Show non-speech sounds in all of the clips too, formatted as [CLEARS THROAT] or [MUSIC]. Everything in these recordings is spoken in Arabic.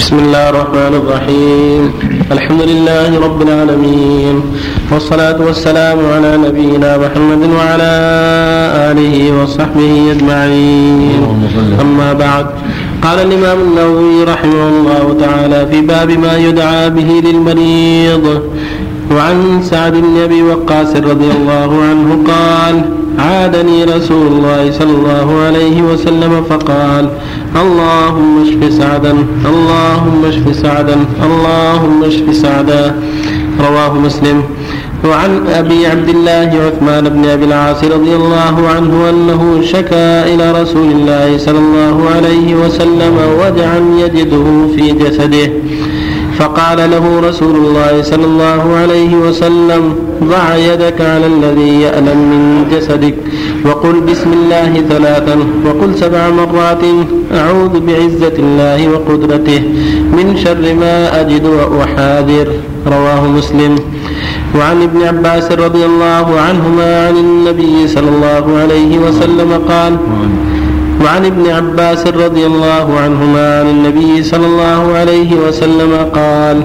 بسم الله الرحمن الرحيم. الحمد لله رب العالمين. والصلاة والسلام على نبينا محمد وعلى آله وصحبه أجمعين. أما بعد قال الإمام النووي رحمه الله تعالى في باب ما يدعى به للمريض. وعن سعد بن أبي وقاص رضي الله عنه قال عادني رسول الله صلى الله عليه وسلم فقال اللهم اشف سعدا. اللهم اشف سعدا. اللهم اشف سعدا. رواه مسلم. وعن أبي عبد الله عثمان بن أبي العاص رضي الله عنه أنه شكا إلى رسول الله صلى الله عليه وسلم وجعا يجده في جسده. فقال له رسول الله صلى الله عليه وسلم ضع يدك على الذي يألم من جسدك وقل بسم الله ثلاثا وقل سبع مرات أعوذ بعزة الله وقدرته. من شر ما أجد وأحاذر رواه مسلم. وعن ابن عباس رضي الله عنهما عن النبي صلى الله عليه وسلم قال وعن ابن عباس رضي الله عنهما عن النبي صلى الله عليه وسلم قال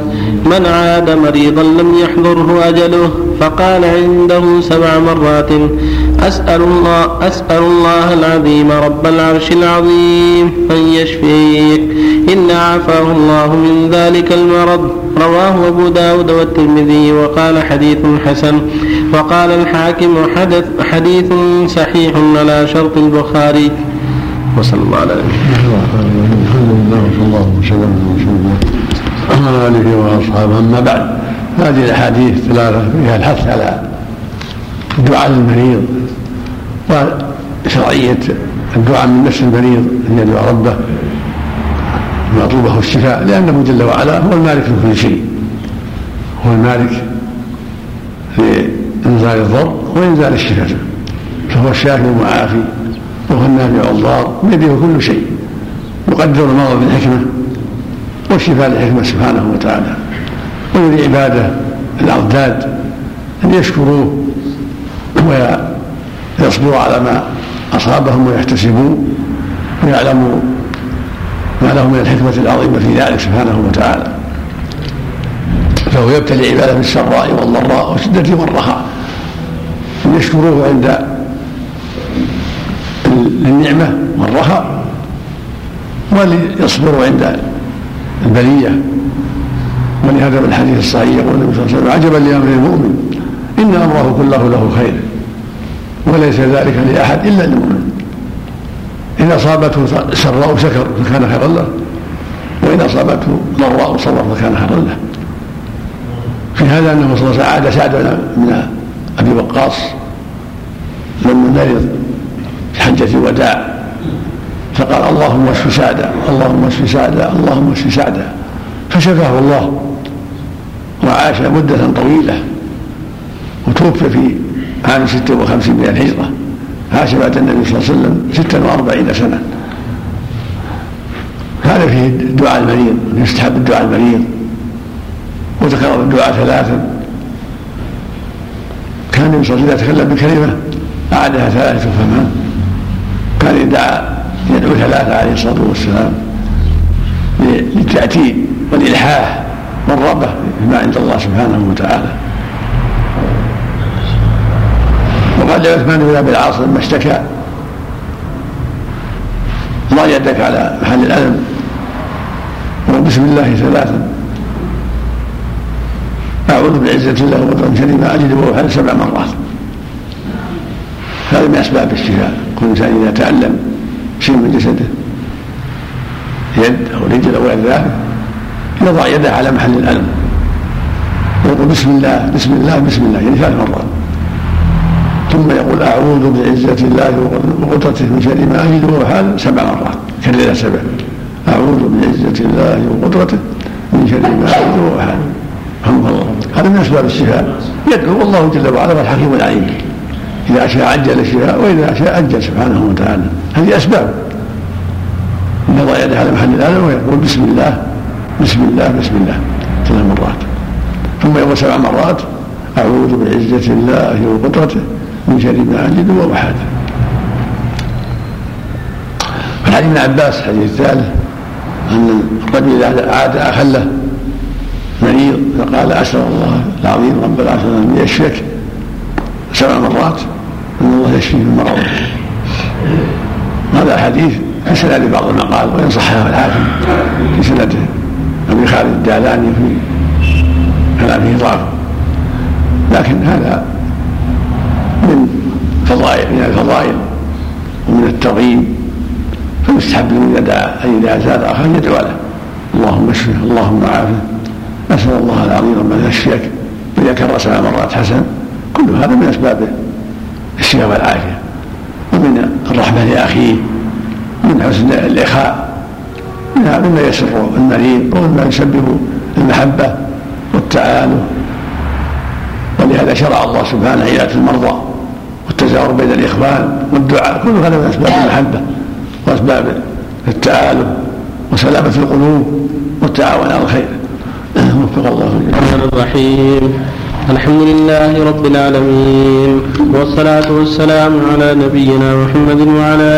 من عاد مريضا لم يحضره أجله فقال عنده سبع مرات. أسأل الله أسأل الله العظيم رب العرش العظيم أن يشفيك. إن عافاه الله من ذلك المرض. رواه أبو داود والترمذي وقال حديث حسن. وقال الحاكم حدث حديث صحيح على شرط البخاري. وصلى الله على نبينا الحمد لله وصلى الله وسلم على رسول الله وعلى آله وأصحابه. أما بعد هذه الأحاديث ثلاثة فيها الحث على الدعاء للمريض وشرعيه الدعاء من نفس المريض أن يدعو ربه مطلوبه الشفاء لأنه جل وعلا هو المالك لكل شيء. هو المالك لانزال الضر وإنزال الشفاء. فهو الشافي المعافي وهو النافع الضار بيده كل شيء. يقدر المرض بالحكمة والشفاء للحكمه سبحانه وتعالى. وللعباده الاضداد أن يشكروه ويصبروا على ما أصابهم ويحتسبوا ويعلموا ما له من الحكمة العظيمة في ذلك سبحانه وتعالى. فهو يبتلي عباده بالسراء والضراء والشده والرخاء. ان يشكروه عند للنعمة والرخاء وليصبروا عند البلية. ولهذا في الحديث الصحيح يقول النبي صلى الله عليه وسلم عجبا لأمر المؤمن إن أمره كله له خير. وليس ذلك لأحد إلا المؤمن. إن أصابته سراء شكر فكان خيرا له وإن أصابته ضراء صبر فكان خيرا له. في هذا أنه صلى الله عليه وسلم عاد سعد من أبي وقاص لما مرض حجة الوداع. فقال اللهم اشف سعدا اللهم اشف سعدا اللهم اشف سعدا فشفاه الله وعاش مدة طويلة وتوفي في عام ست وخمسين من الهجرة عاش بعد النبي صلى الله عليه وسلم ستا وأربعين سنة. هذا فيه دعاء المريض يستحب الدعاء المريض. وتكرر الدعاء ثلاثا. كان النبي صلى الله عليه وسلم يتكلم بكلمة أعادها ثلاثة فمان كان يدعى يدعو ثلاثة عليه الصلاة والسلام للتأتيب والإلحاح والرغبة فيما عند الله سبحانه وتعالى. وقال لعثمان بن أبي العاص لما اشتكى ضع يدك على محل الألم وبسم الله ثلاثا. أعوذ بعزة الله وقدرة شر ما أجد وهو سبع مرات. هذا من أسباب الشفاء. كل إنسان إذا تعلم شيء من جسده يد أو رجل أو غير ذلك يضع يده على محل الألم ويقول بسم الله بسم الله بسم الله يعني ثلاث مرات. ثم يقول أعوذ بعزة الله وقدرته من شر ما وهو حال سبع مرات. كررها سبع. أعوذ بعزة الله وقدرته من شر ما حال الله. هذا من أسباب الشفاء. يدعو الله جل وعلا والحكيم العليم. إذا شاء عجل الشفاء وإذا شاء أجل سبحانه وتعالى. هذه أسباب. يضع يده على محل الألم ويقول بسم الله بسم الله بسم الله. ثلاث مرات. ثم يقول سبع مرات. أعوذ بعزة الله وقدرته من شر ما أجد وأحاذر عن ابن عباس الحديث الثالث أن الرجل إذا عاد أخله مريض فقال أسأل الله العظيم رب العرش أن يشفيك. سبع مرات أن الله يشفيه من مرضه هذا حديث في سند بعض المقال وإن صححه الحاكم في سنده أبي خالد الدالاني في كلامه ضعف. لكن هذا من فضائل من الفضائل ومن الترغيب فمستحب اذا دعا أن اذا زاد اخاه يدعو له. اللهم اشفه اللهم عافه. اسال الله العظيم أن يشفيك. واذا كرر سبع مرات حسن. كل هذا من أسباب الشفاء والعافية. ومن الرحمة لأخيه. من حسن الإخاء. مما يسر المريض ومما يسبب المحبة والتعالف ولهذا شرع الله سبحانه عياده المرضى. والتزاور بين الإخوان والدعاء كل هذا من أسباب المحبة وأسباب التآلف وسلامة القلوب والتعاون على الخير. وفق الله الرحمن الرحيم. الحمد لله رب العالمين والصلاة والسلام على نبينا محمد وعلى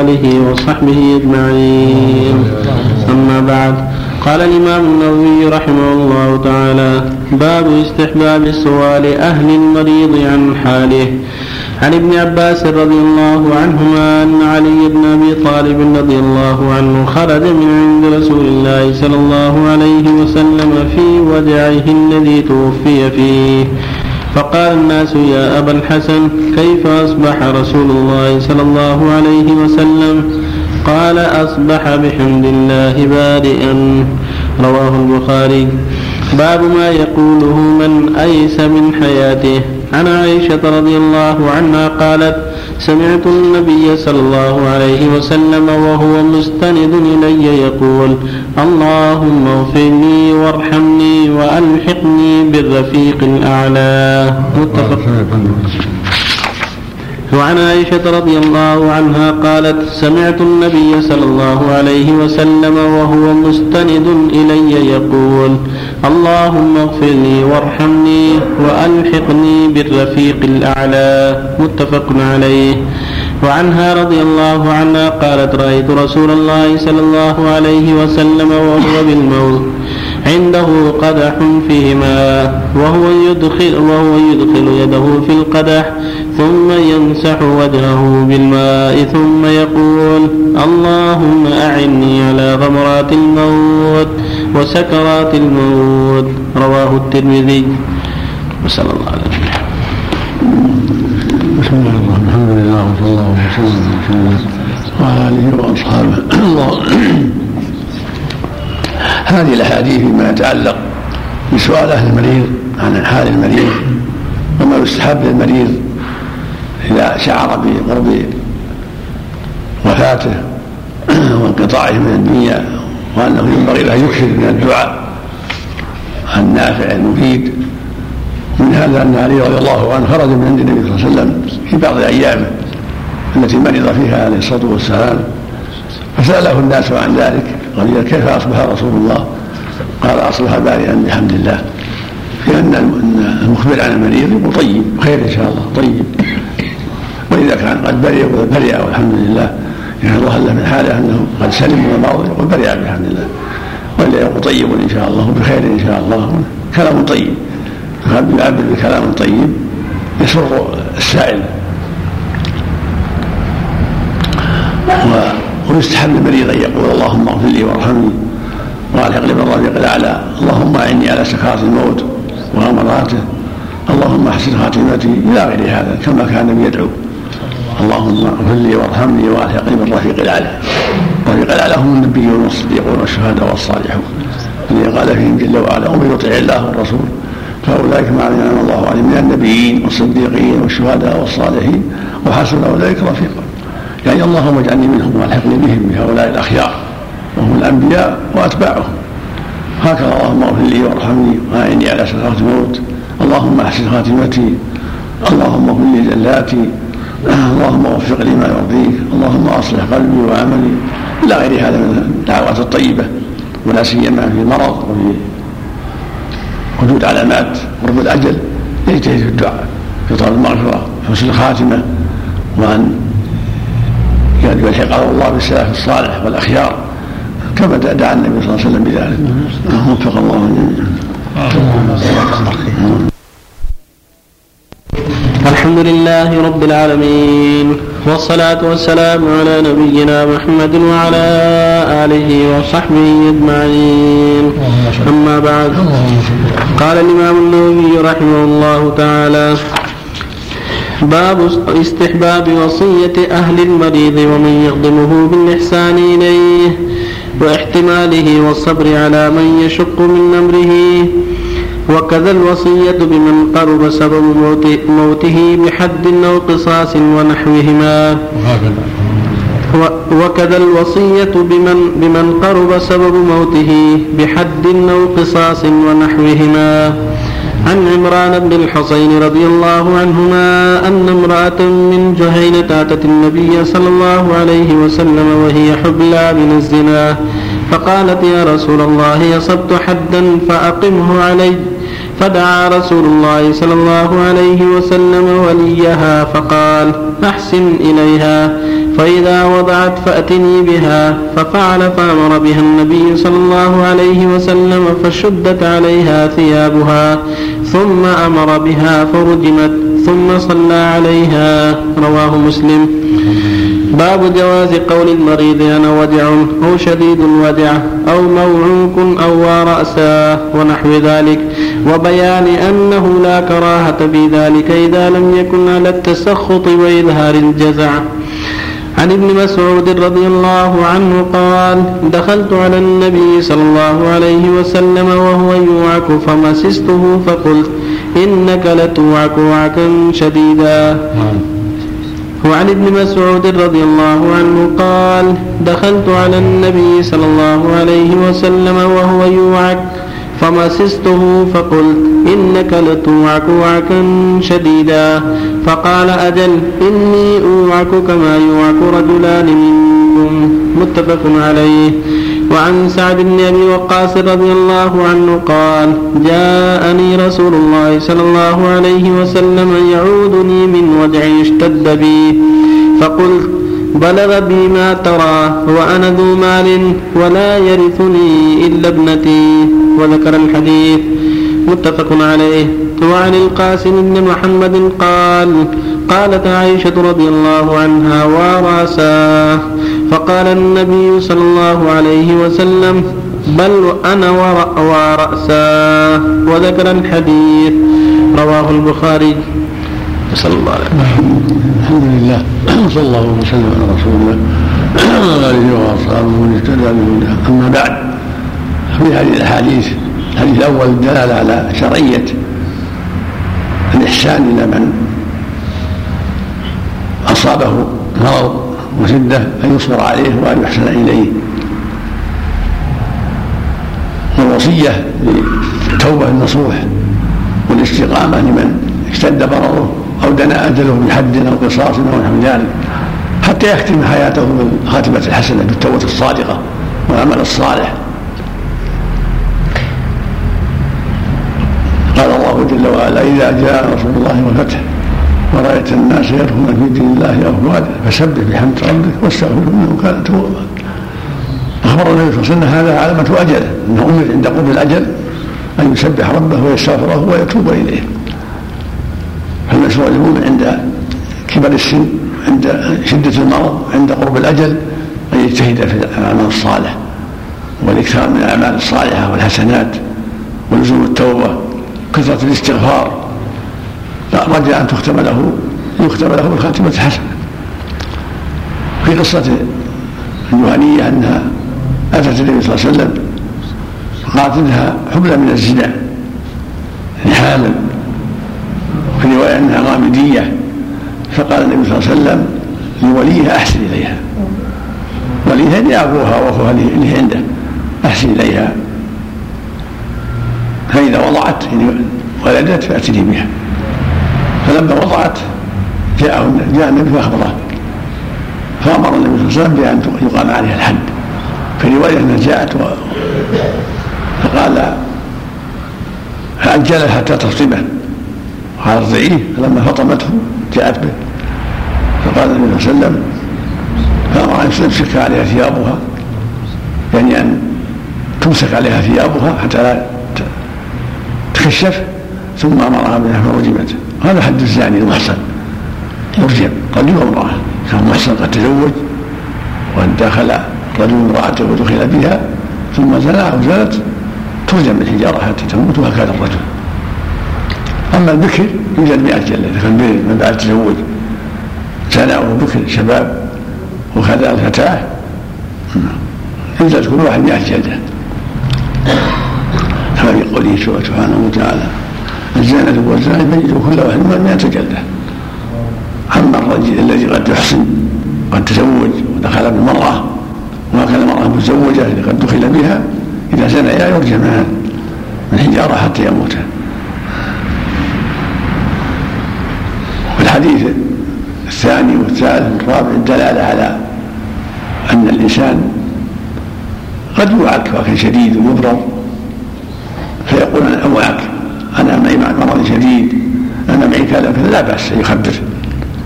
آله وصحبه أجمعين. أما بعد قال الإمام النووي رحمه الله تعالى باب استحباب سؤال أهل المريض عن حاله. عن ابن عباس رضي الله عنهما أن علي بن أبي طالب رضي الله عنه خرج من عند رسول الله صلى الله عليه وسلم في ودعه الذي توفي فيه. فقال الناس يا أبا الحسن كيف أصبح رسول الله صلى الله عليه وسلم؟ قال أصبح بحمد الله بارئا. رواه البخاري. باب ما يقوله من أيس من حياته. عن عائشة رضي الله عنها قالت سمعت النبي صلى الله عليه وسلم وهو مستند إلي يقول اللهم اغفر لي وارحمني وألحقني بالرفيق الأعلى. متفق. وعن عائشة رضي الله عنها قالت سمعت النبي صلى الله عليه وسلم وهو مستند إلي يقول اللهم اغفر لي وارحمني وألحقني بالرفيق الأعلى. متفق عليه. وعنها رضي الله عنها قالت رأيت رسول الله صلى الله عليه وسلم وهو بالموت. عنده قدح فيه ماء وهو يدخل وهو يدخل يده في القدح ثم يمسح وجهه بالماء ثم يقول اللهم أعني على غمرات الموت وسكرات الموت. رواه الترمذي. وصلى الله على بسم الله الحمد لله وصلى الله وسلم وعلى آله وأصحابه. هذه الأحاديث فيما يتعلق بسؤال أهل المريض عن حال المريض وما يستحب للمريض إذا شعر بقرب وفاته وانقطاعه من الدنيا وأنه ينبغي له يكثر من الدعاء النافع المفيد. من هذا أن علي رضي الله عنه خرج من عند النبي صلى الله عليه وسلم في بعض ايامه التي مرض فيها عليه الصلاة والسلام فسأله الناس عن ذلك قال كيف أصبح رسول الله؟ قال أصبح بارئا بحمد الله إن المخبر عن المريض يقول طيب خير إن شاء الله طيب. واذا كان قد برئ برئ والحمد لله. يعني الله له من حاله أنه قد سلم من المرض يقول برئ بحمد الله. وإلا يقول طيب إن شاء الله وبخير إن شاء الله. كلام طيب. يعبر بكلام طيب يسر السائل. ويستحب للمريض أن يقول اللهم اغفر لي وارحمني والحق لي بالرفيق الأعلى. اللهم اعني على سكرات الموت وغمراته اللهم أحسن خاتمتي إلى غير هذا كما كان النبي يدعو. اللهم اغفر لي وارحمني والحقني بالرفيق الأعلى. الرفيق الأعلى هم النبيون والصديقون والشهداء والصالحون. الذي قال فيهم جل وعلا ومن يطع الله والرسول فأولئك مع من الله عليهم من النبيين والصديقين والشهداء والصالحين. وحسن أولئك رفيقا يعني اللهم اجعلني منهم والحقني بهم بهؤلاء الأخيار. وهم الأنبياء وأتباعهم. هكذا اللهم اغفر لي وارحمني واعني على سكرات الموت. اللهم أحسن خاتمتي. اللهم اغفر لي زلاتي اللهم وفق لي ما يرضيك. اللهم أصلح قلبي وعملي. إلى غير هذا من الدعوات الطيبة. ولا سيما في المرض وفي وجود علامات قرب الأجل. يجتهد في الدعاء في طلب المغفرة حسن الخاتمة وأن يلحقه الله بالسلف الصالح والأخيار كما دعا النبي صلى الله عليه وسلم بذلك. وفق الله جميعا. الحمد لله رب العالمين والصلاة والسلام على نبينا محمد وعلى آله وصحبه أجمعين. أما بعد قال الإمام النووي رحمه الله تعالى باب استحباب وصية أهل المريض ومن يخدمه بالإحسان إليه واحتماله والصبر على من يشق من أمره. وكذا الوصية بمن قرب سبب موته بحد أو قصاص ونحوهما. وكذا الوصية بمن بمن قرب سبب موته بحد أو قصاص ونحوهما. عن عمران بن الحصين رضي الله عنهما أن امرأة من جهينة أتت النبي صلى الله عليه وسلم وهي حبلى من الزنا فقالت يا رسول الله أصبت حدا فأقمه علي فدعا رسول الله صلى الله عليه وسلم وليها فقال أحسن إليها. فإذا وضعت فأتني بها ففعل فأمر بها النبي صلى الله عليه وسلم فشدت عليها ثيابها ثم أمر بها فرجمت ثم صلى عليها. رواه مسلم. باب جواز قول المريض أنا وجع أو شديد الوجع أو موعوك أو رأسا ونحو ذلك وبيان أنه لا كراهة في ذلك إذا لم يكن على التسخط وإظهار الجزع. عن ابن مسعود رضي الله عنه قال دخلت على النبي صلى الله عليه وسلم وهو يوعك فمسسته فقلت إنك لتوعك وعكا شديدا نعم. وعن ابن مسعود رضي الله عنه قال دخلت على النبي صلى الله عليه وسلم وهو يوعك فمسسته فقلت إنك لتوعك وعكا شديدا. فقال أجل إني أوعك كما يوعك رجلان منكم. متفق عليه. وعن سعد بن أبي وقاص رضي الله عنه قال جاءني رسول الله صلى الله عليه وسلم يعودني من وجع اشتد بي. فقلت بلغ بي ما ترى وأنا ذو مال ولا يرثني إلا ابنتي وذكر الحديث متفق عليه. وعن القاسم بن محمد قال قالت عائشة رضي الله عنها وراساه فقال النبي صلى الله عليه وسلم بل أنا ورأساه وذكر الحديث. رواه البخاري. صلى الله وسلم. الحمد لله. [CLEARS THROAT] صلى الله وسلم على رسول الله وعلى آله وأصحابه ومن اهتدى بهداه. أما بعد في هذه الأحاديث الحديث الأول الدلاله على شرعية الإحسان إلى من أصابه مرض وشدة أن يصبر عليه وأن يحسن إليه. والوصية بالتوبه النصوح والاستقامة لمن اشتد مرضه. أو دنا أجله بحد أو قصاص أو نحو ذلك حتى يختم حياته بالخاتمه الحسنة بالتوبة الصادقة والعمل الصالح. قال الله جل وعلا إذا جاء رسول الله والفتح ورأيت الناس يدخلون في دين الله أفواجا فسبح بحمد ربك واستغفره إنه كان توابا. أخبر النبي صلى الله عليه وسلم هذا علامة أجله أنه أمر عند قرب الأجل أن يسبح ربه ويستغفره ويتوب إليه. فالمشروع عند كبر السن عند شدة المرض عند قرب الأجل أن يجتهد في الأعمال الصالح والإكثار من الأعمال الصالحة والحسنات ولزوم التوبة كثرة الاستغفار. رجاء أن تختم له يختم له بالخاتمة الحسنة. في قصة الجهنية أنها أتت النبي صلى الله عليه وسلم فقالت إنها حبلى من الزنا يعني حامل في رواية أنها غامدية فقال النبي صلى الله عليه وسلم لوليها أحسن إليها. وليها يعني أبوها وأخوها اللي عنده. أحسن إليها. فإذا وضعت يعني ولدت فأتني بها. فلما وضعت جاءه جاء النبي فأخبره. فأمر النبي صلى الله عليه وسلم بأن يقام عليها الحد. في روايه انها جاءت. فقال فاجلها حتى تصطبه قال ارضعيه فلما فطمته جاءت به. فقال النبي صلى الله عليه وسلم فامر ان تمسك عليها ثيابها؟ يعني أن تمسك عليها ثيابها حتى لا تكشف ثم أمرها بها فرجمت هذا حد الزاني المحصن. يرجم رجل وامرأة كان محصن قد تزوج وأن دخل رجل امرأته ودخل بها ثم زنى أو زنت ترجم بالحجارة حتى تموت وهكذا الرجل. أما البكر يوجد مئة جلة إذا كان من بعد التزوج زنى أو بكر شباب وكذا الفتاة. يوجد كل واحد مئة جلدة كما في قوله سبحانه وتعالى الزانة والزاني فجدوا كل واحد من مئة جلدة أما الرجل الذي قد يحسن قد تزوج ودخل بالمرأة وهكذا المرأة المتزوجة قد دخل بها إذا زنيا يرجمان من حجارة حتى يموتا والحديث الثاني والثالث والرابع الدلالة على أن الإنسان قد يوعك وعك شديد ويبرر فيقول أنا أوعك أنا معي مرض شديد أنا معي كذا كذا لا بأس يخبر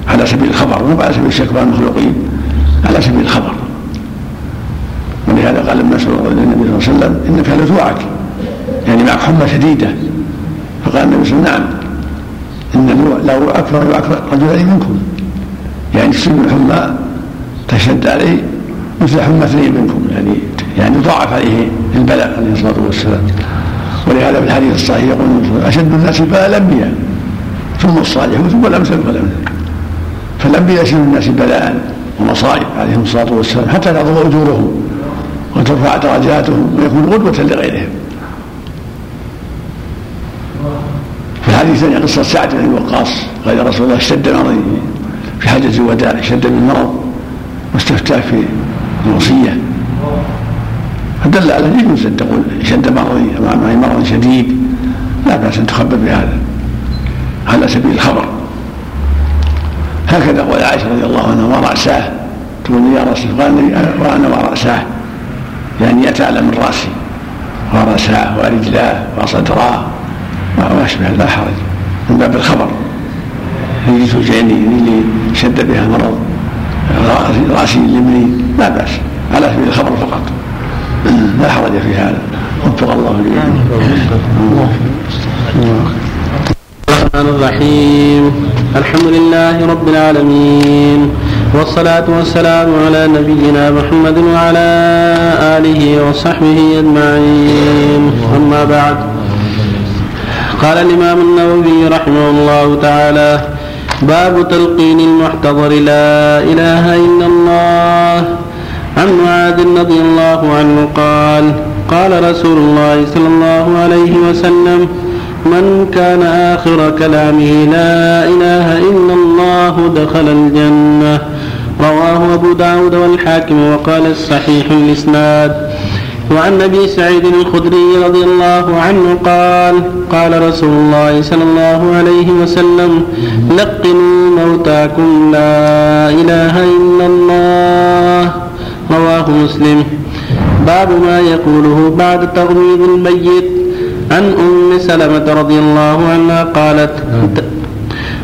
على سبيل الخبر مو على سبيل الشكوى المخلوقين على سبيل الخبر. ولهذا قال للنبي صلى الله عليه وسلم إنك لتوعك يعني معك حمى شديدة. فقال النبي صلى الله عليه وسلم نعم. أن لو أكبر يوعك رجلين منكم. يعني تصيب الحمى تشد عليه مثل حمى اثنين منكم يعني يعني يضاعف عليه البلاء عليه الصلاة والسلام. ولهذا في الحديث الصحيح يقول أشد الناس بلاء الانبياء ثم الصالحون ثم الامثل فالامثل فالانبياء اشد الناس بلاء ومصائب عليهم الصلاة والسلام حتى تعظم أجورهم وترفع درجاتهم ويكون قدوه لغيرهم. في الحديث قصة سعد بن وقاص قال يا رسول الله اشتد مرضي في حاجة الوداع اشتد بالمرض واستفتاه في الوصيه فدل على يجوز أن تقول اشتد مرضي معي مرض شديد لا بأس أن تخبر بهذا على سبيل الخبر. هكذا قال عائشة رضي الله عنها ورأساه تقول يا رسول قال وأنا ورأساه يعني يتعلم من راسي ورأساه ورجلاه وصدراه وما أشبه لا حرج. من باب الخبر. يجي توجعني اللي شد بها مرض. راسي اللي لا بأس. على سبيل الخبر فقط. لا حرج في هذا. وفق الله لي الرحمن الرحيم. الحمد لله رب العالمين. والصلاة والسلام على نبينا محمد وعلى آله وصحبه أجمعين. أما بعد. قال الإمام النووي رحمه الله تعالى باب تلقين المحتضر لا إله إلا الله. عن معاذ رضي الله عنه قال قال رسول الله صلى الله عليه وسلم من كان آخر كلامه لا إله إلا الله دخل الجنة. رواه أبو داود والحاكم وقال الصحيح الإسناد. وعن أبي سعيد الخدري رضي الله عنه قال قال رسول الله صلى الله عليه وسلم لقنوا موتاكم لا إله إلا الله. رواه مسلم. باب ما يقوله بعد تغميض الميت. عن أم سلمة رضي الله عنها قالت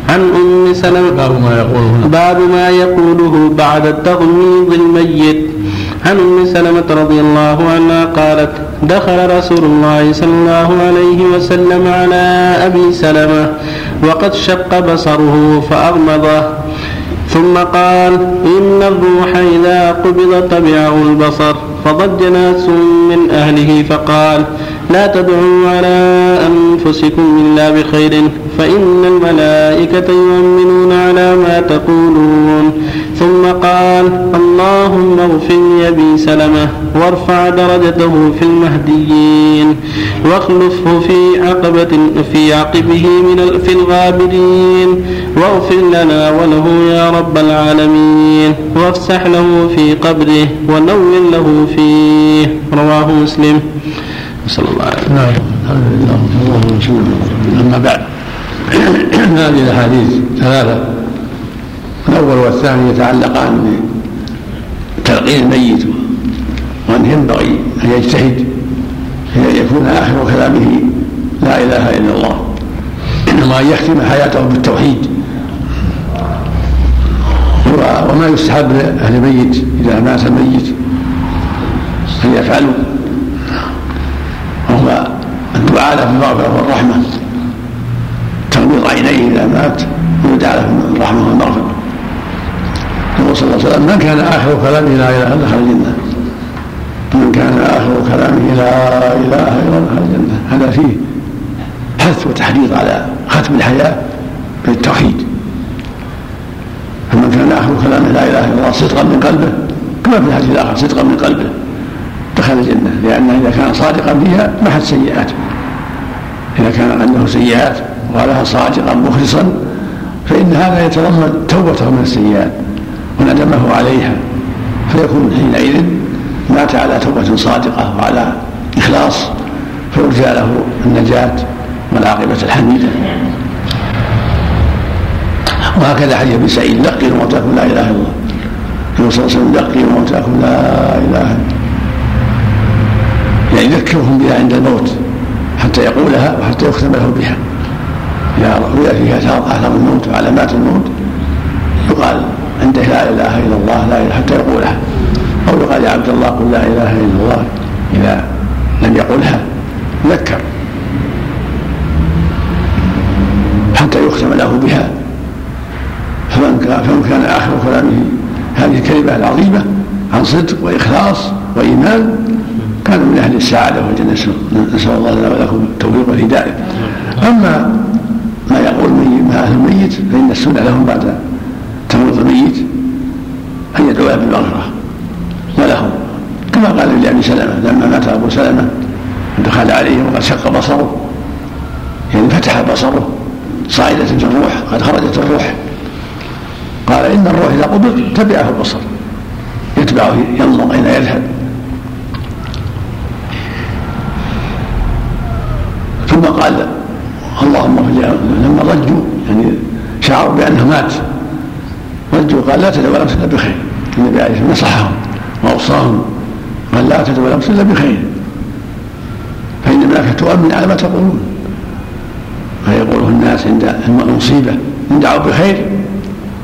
عن أم سلمة. باب ما يقوله باب ما يقوله بعد تغميض الميت. عن أم سلمة رضي الله عنها قالت دخل رسول الله صلى الله عليه وسلم على أبي سلمة وقد شق بصره فأغمضه ثم قال إن الروح إذا قبض تبعه البصر. فضج ناس من أهله فقال لا تدعوا على أنفسكم إلا بخير فإن الملائكة يؤمنون على ما تقولون. ثم قال اللهم اغفر لأبي سلمة وارفع درجته في المهديين واخلفه في عقبة في عقبه من في الغابرين واغفر لنا وله يا رب العالمين وافسح له في قبره ونور له فيه. رواه مسلم. صلى الله عليه وسلم. نعم. اللهم صل أما بعد. [CLEARS THROAT] هذه الأحاديث ثلاثة. الأول والثاني يتعلقان بتلقين الميت وأن ينبغي أن يجتهد في ان يكون آخر كلامه لا إله إلا الله. [CLEARS THROAT] وأن يختم حياته بالتوحيد. وما يستحب لأهل الميت إذا مات الميت. فليفعلوا وهو الدعاء له بالمغفرة والرحمة تغميض عينيه إذا مات ويدعى له بالرحمة والمغفرة. يقول صلى الله عليه وسلم من كان آخر كلامه لا إله إلا دخل الجنة؟ من كان آخر كلامه لا إله إلا الله دخل الجنة. هذا فيه حث وتحريض على ختم الحياة بالتوحيد. فمن كان آخر كلامه لا إله إلا الله صدقا من قلبه. كما في الحديث الآخر صدقا من قلبه. دخل الجنة لأنه إذا كان صادقا فيها محت سيئاته إذا كان عنده سيئات وقالها صادقا مخلصا فإن هذا يتضمن توبته من السيئات وندمه عليها. فيكون حينئذ مات على توبة صادقة وعلى إخلاص فيرجى له النجاة والعاقبة الحميدة. وهكذا حديث ابن سعيد لقي موتاكم لا إله إلا الله. النبي صلى الله عليه وسلم لقي موتاكم لا إله إلا يعني يذكرهم بها عند الموت حتى يقولها وحتى يختم له بها. إذا رؤي فيها اثار الموت وعلامات الموت يقال عنده لا إله إلا الله لا اله حتى يقولها. أو يقال يا عبد الله قل لا إله إلا الله. إذا لم يقلها ذكر حتى يختم له بها. فمن كان, فمن كان آخر كلامه هذه الكلمة العظيمة عن صدق وإخلاص وإيمان كان من أهل السعادة والجنة. نسأل الله لنا ولكم التوفيق والهداية. أما ما يقول ما أهل الميت فإن السنة لهم بعد تموت الميت أن يدعو بالمغفرة ولهم. كما قال لأبي سلمة لما مات أبو سلمة دخل عليه وقد شق بصره. يعني فتح بصره. صاعدة الروح قد خرجت الروح. قال إن الروح إذا قبض تبعه البصر. يتبعه ينظر أين يذهب. ثم قال اللهم لما ضجوا يعني شعروا بأنه مات ضجوا قال لا تدعوا نفسا إلا بخير. النبي عليه الصلاة والسلام نصحهم وأوصاهم. قال لا تدعوا نفسا إلا بخير. فإن الملائكة تؤمن على ما تقولون. ما يقوله الناس عند المصيبة إن دعوا بخير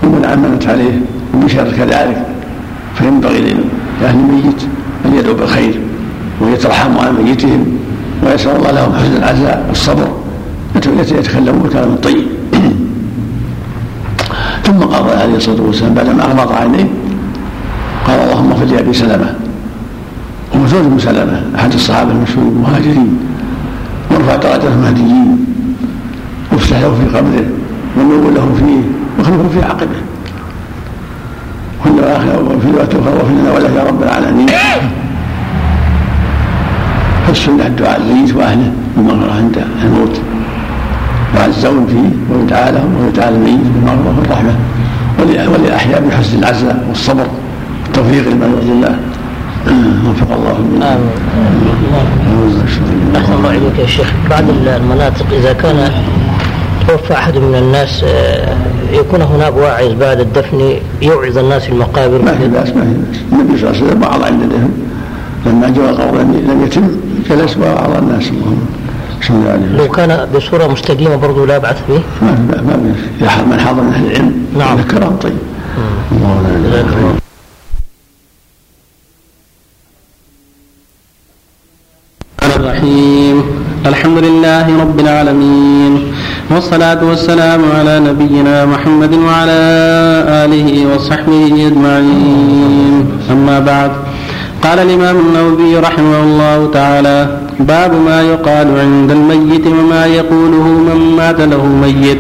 ومن عملت عليه وبشر كذلك. فينبغي لأهل الميت أن يدعوا بالخير ويترحموا على ميتهم. ويسأل الله لهم حسن العزاء والصبر يتكلمون بكلام طيب. [CLEARS THROAT] ثم قال عليه الصلاة والسلام بعدما أغمض عينيه قال اللهم اغفر لأبي سلمة وهو زوج ابن سلمة أحد الصحابة المشهورين المهاجرين وارفع درجة المهديين وافتح له في قبره ونور له فيه واخلفه في عقبه. كل اخر وفي الوقت أخرى وفي ولك يا رب العالمين. فالسنه الدعاء للميت وأهله بالمغفره عند الموت. يعزون فيه ويدعى لهم ويدعى للميت بالمغفره والرحمة. وللاحياء بحسن العزاء والصبر والتوفيق لما يرضي الله. [CLEARS THROAT] وفق الله آمين. أحسن الله إليك يا شيخ. بعض المناطق إذا كان توفى أحد من الناس آه، يكون هناك واعظ بعد الدفن يوعظ الناس في المقابر. ما في بأس ما في بأس. النبي صلى الله عليه وسلم وعظ عند الدفن لما جاء القبر لم يتم جلس وعظ الناس اللهم لو كان بصورة مستقيمة برضه لا بأس به؟ ما في ما في من حضر من أهل العلم. نعم. ذكرهم طيب. الله لا الرحيم. الحمد لله رب العالمين. والصلاة والسلام على نبينا محمد وعلى آله وصحبه أجمعين. أما بعد. قال الإمام النووي رحمه الله تعالى باب ما يقال عند الميت وما يقوله من مات له ميت.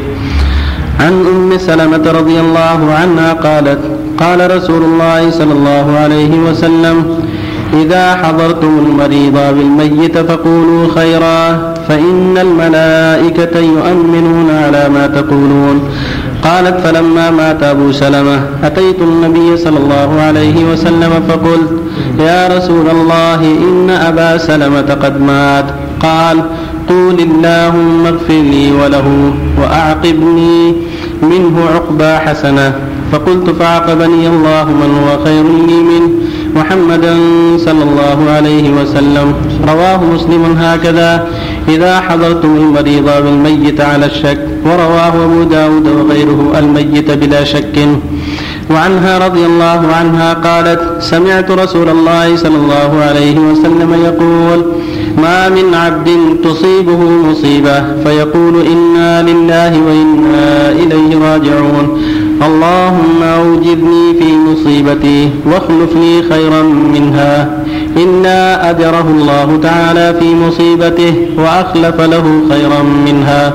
عن أم سلمة رضي الله عنها قالت قال رسول الله صلى الله عليه وسلم إذا حضرتم المريض بالميت فقولوا خيرا فإن الملائكة يؤمنون على ما تقولون. قالت فلما مات أبو سلمة أتيت النبي صلى الله عليه وسلم فقلت يا رسول الله إن أبا سلمة قد مات. قال قول اللهم اغفر لي وله وأعقبني منه عقبى حسنة. فقلت فعقبني الله من هو خير لي منه. محمدا صلى الله عليه وسلم. رواه مسلم هكذا. إذا حضرتم المريض بالميت على الشك ورواه أبو داود وغيره الميت بلا شك. وعنها رضي الله عنها قالت سمعت رسول الله صلى الله عليه وسلم يقول ما من عبد تصيبه مصيبة فيقول إنا لله وإنا إليه راجعون. اللهم أوجبني في مصيبتي واخلف لي خيرا منها. إلا أجره الله تعالى في مصيبته وأخلف له خيرا منها.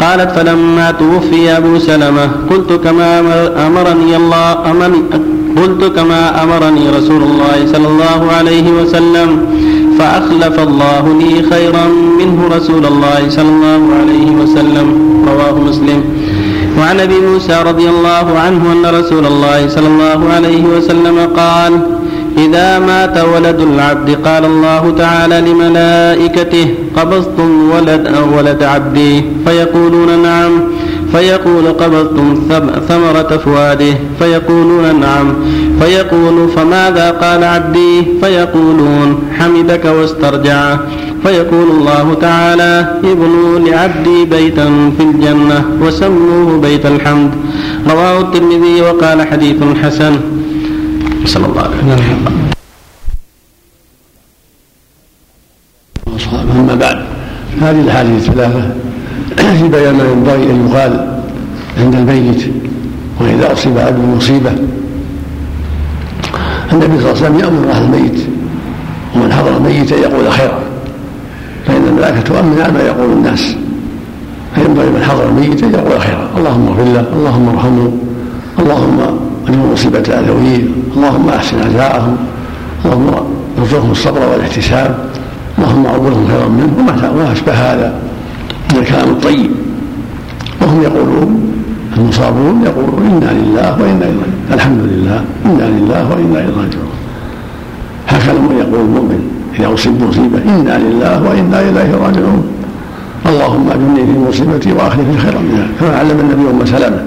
قالت فلما توفي أبو سلمة قلت كما أمرني الله أمرني قلت كما أمرني رسول الله صلى الله عليه وسلم فأخلف الله لي خيرا منه رسول الله صلى الله عليه وسلم. رواه مسلم. وعن أبي موسى رضي الله عنه أن رسول الله صلى الله عليه وسلم قال إذا مات ولد العبد قال الله تعالى لملائكته قبضتم ولد ولد عبدي فيقولون نعم فيقول قبضتم ثمرة فؤاده فيقولون نعم فيقول فماذا قال عبدي فيقولون حمدك واسترجع فيقول الله تعالى ابنوا لعبدي بيتا في الجنة وسموه بيت الحمد رواه الترمذي وقال حديث حسن صلى الله عليه وسلم. أما بعد هذه الأحاديث الثلاثة في بيان ما ينبغي أن يقال عند الميت وإذا أصيب عبد مصيبة النبي صلى الله عليه وسلم يأمر أهل الميت ومن حضر الميت أن يقول خيرا فإن الملائكة تؤمن على ما يقول الناس فينبغي من حضر الميت أن يقول خيرا. اللهم اغفر له اللهم ارحمه اللهم أجر مصيبة الأذويين. اللهم أحسن عزاءهم اللهم ارزقهم الصبر والاحتساب. اللهم عوضهم خيرا منه وما أشبه هذا من الكلام الطيب. وهم يقولون المصابون يقولون إنا لله وإنا إليه الحمد لله. إنا لله وإنا إليه راجعون. هكذا يقول المؤمن. إذا أصيب مصيبة إنا لله وإنا إليه راجعون. اللهم أجرني في مصيبتي واخلف لي خيرا منها. كما علم النبي أم سلمة.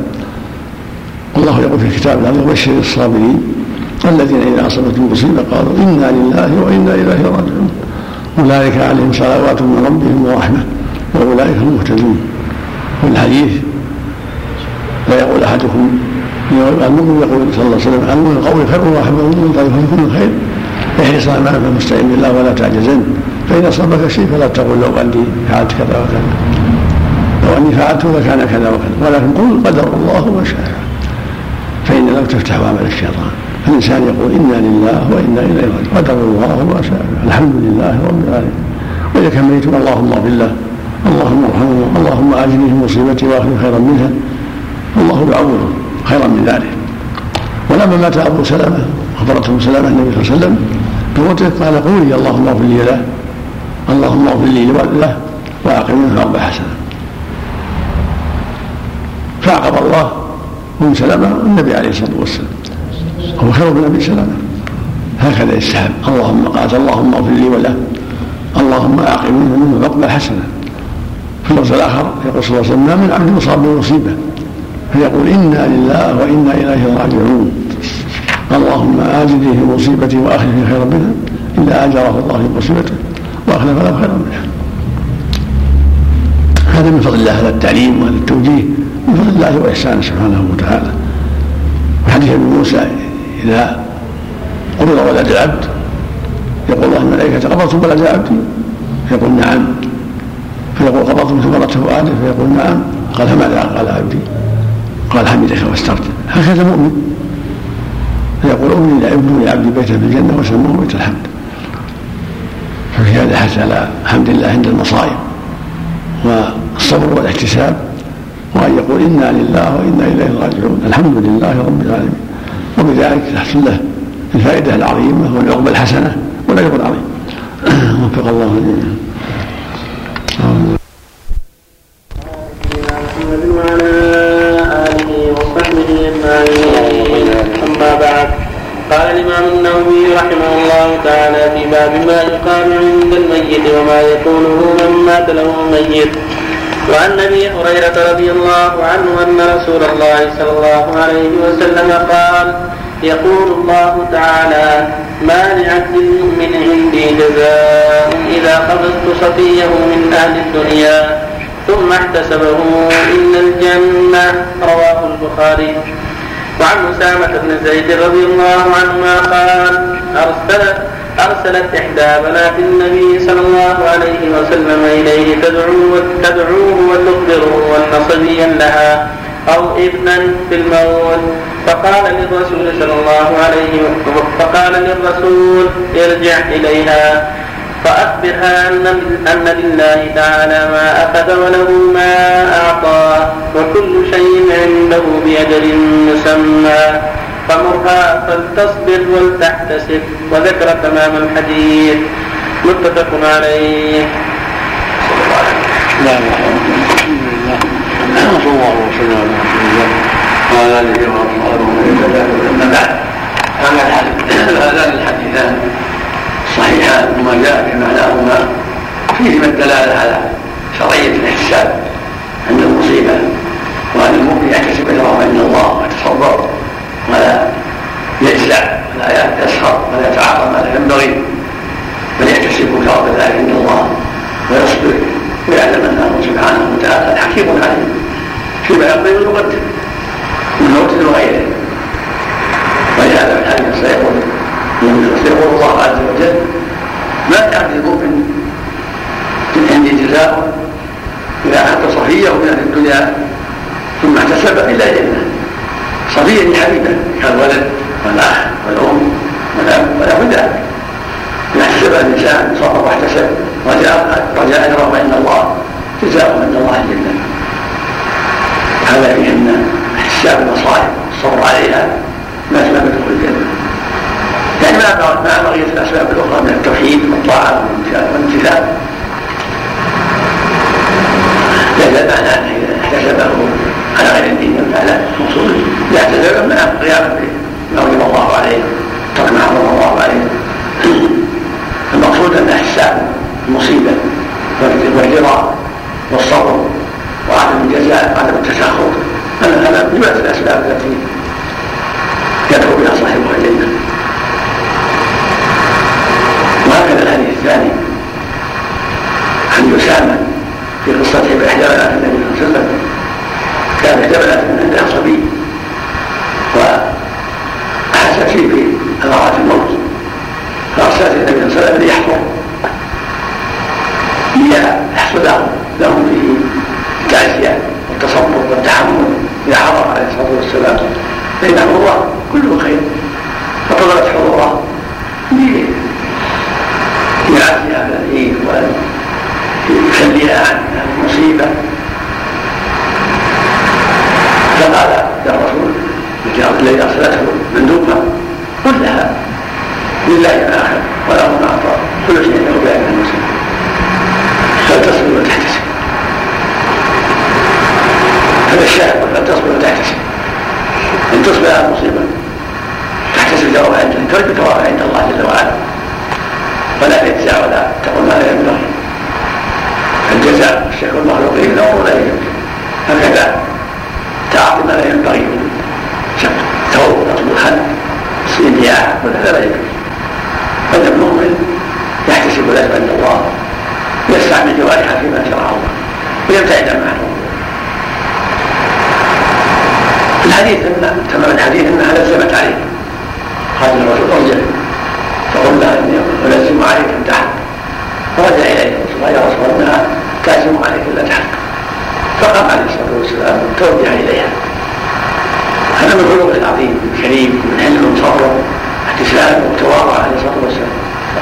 والله يقول في الكتاب العظيم وبشر الصابرين الذين إذا أصابتهم مصيبة قالوا إنا لله وإنا إليه راجعون. أولئك عليهم صلوات من ربهم ورحمة وأولئك هم المهتدون. في الحديث لا يقول أحدكم المؤمن يقول صلى الله عليه وسلم المؤمن القول خير واحد من طيب كل خير. احرص على ما فمستعن بالله ولا تعجزن. فان أصابك شيء فلا تقول لو اني فعلت كذا وكذا. لو اني فعلت لكان كذا وكذا. ولكن قل قدر الله ما شاء لم تفتح عمل الشيطان. فالإنسان يقول إنا لله وإنا إليه راجعون. قدر الله ما شاء. الحمد لله رب العالمين. وإذا كملتم اللهم اغفر له. اللهم ارحمه. اللهم آجني في مصيبتي وأخذ خيرا منها. الله يعوضه خيرا من ذلك. ولما مات أبو سلمة أخبرته سلمة النبي صلى الله عليه وسلم بموته قال قولي اللهم اغفر لي له. اللهم اغفر لي له وأقم منه أربع حسنة فعقب الله ام سلمه النبي عليه الصلاة والسلام. هو خير من أبي سلمه هكذا يستحب اللهم قال اللهم اغفر لي وله. اللهم اعقم منه فاقبل حسنه في اللفظ الآخر يقول صلى الله عليه وسلم ما من عبد مصاب بمصيبة. فيقول إنا لله وإنا إليه راجعون. اللهم اجدني في مصيبتي واخلفني خيرا منها. إلا أجره الله في مصيبته. وأخلف له خيرا منها. هذا من فضل الله هذا التعليم وهذا التوجيه من فضل الله وإحسانه سبحانه وتعالى. وحديث ابي موسى إذا قبض ولد العبد يقول الله الملائكة قبضتم ولد عبدي فيقول نعم. فيقول قبضتم ثمرة فؤاده فيقول نعم. قال فماذا قال عبدي. قال حمدك واسترجع هكذا مؤمن. فيقول امني ابنوا لعبدي بيتا في الجنة وسموه بيت الحمد. ففي هذا حث على حمد الله عند المصائب. والصبر والاحتساب وأن يقول إنا لله وإنا إليه راجعون. الحمد لله رب العالمين. وبذلك تحصل له الفائدة العظيمة والعقبة الحسنة والأجر العظيم. [COUGHS] وفق الله جميعا. قال الإمام النووي رحمه الله تعالى في باب ما يقال عند الميت وما يقوله من مات له ميت وعن أبي هريرة رضي الله عنه أن رسول الله صلى الله عليه وسلم قال يقول الله تعالى ما لعبد المؤمن عندي جزاء إذا قبضت صفيه من أهل الدنيا ثم احتسبه إلا الجنة. رواه البخاري. وعن أسامة بن زيد رضي الله عنهما قال أرسلت أرسلت إحدى بنات النبي صلى الله عليه وسلم إليه تدعوه تدعوه وتخبره أن صبيا لها أو ابنا في الموت. فقال للرسول صلى الله عليه وسلم فقال للرسول ارجع إليها. فأخبرها أن أن لله تعالى ما أخذ وله ما أعطى وكل شيء عنده بأجل مسمى. فمرها فلتصبر ولتحتسب وذكر تمام الحديث. متفق عليه. لا صلى الله وسلم. على رسول الله وعلى اله واصحابه ومن بعد. هذان الحديثان الصحيحان وما جاء في معناهما فيهما الدلالة على شرعية الاحتساب عند المصيبة وأن المؤمن يحتسب عند الله ويتصبر. ولا يجزع ولا يسخر ولا يتعاطى ما لا ينبغي بل يحتسب ثواب ذلك عند الله ويصبر ويعلم انه سبحانه وتعالى حكيم عليم فيما يقضي ويقدر من موت وغيره. ولهذا في الحديث سيقول يقول الله عز وجل ما للمؤمن من عندي جزاء إذا اخذت صفيه من الدنيا ثم احتسب الا جنة. صفيه حبيبه كالولد والاخ والام والاب ولا بد اذا احتسب الإنسان صبر واحتسب. رجاء رجاء اجره عند الله. جزاء عند الله الجنه هذا فيه أن احتساب المصائب الصبر عليها من أسباب دخول الجنة. يعني مع مع بقيه الأسباب الأخرى من التوحيد والطاعة والامتثال ليس معنى أن احتسبه على غير الدين فعلا مقصود يعتذر مع قيامه بما وجب الله عليه ترك ما حرم الله عليه المقصود ان احسان المصيبه والرضا والصبر وعدم الجزاء وعدم التسخط هذا من جمله الاسباب التي يدعو بها صاحبها الجنه وهكذا الحديث الثاني عن اسامه في قصته باحدى بنات النبي صلى الله عليه وسلم كان من عندها صبي واحست فيه بامارات الموت فارسلت النبي صلى الله عليه وسلم ليحفظ ليحصل لهم فيه التعزيه والتصبر والتحمل اذا حضر عليه الصلاه والسلام فانه الله كله خير فطلبت حضوره ليعزي هذا العيد ويخليها عن المصيبه فقال للرسول الذي ارسلته مندوبا قل لها لله ما اخذ وله ما أعطى. كل شيء له باجل المسلم فلتصبر وتحتسب هذا الشاهد فلتصبر وتحتسب إن تصبر على المصيبه تحتسب ثواب عند ترجو ثواب عند الله جل وعلا. ولا تجزع ولا تقول ما لا ينبغي الجزاء الشكر المخلوقين لا يمكن هكذا تعاطي ما لا ينبغي من شق ثوب رطب الخد الصيدياء كل هذا لا يمكن بل المؤمن يحتسب الاجر عند الله. يستعمل جوارحه فيما شرع الله. ويبتعد حرم في الحديث ان تمام الحديث انها لزمت عليه. قال الرسول ارجع فقل لها إني الزم عليك أن تحق فرجع إليه. قال يا رسول انها تلزم عليك إلا تحق فقام عليه الصلاه والسلام توجه اليها هذا من خلقه العظيم الكريم من حلم وصبر واحتساب وتواضع عليه الصلاة والسلام.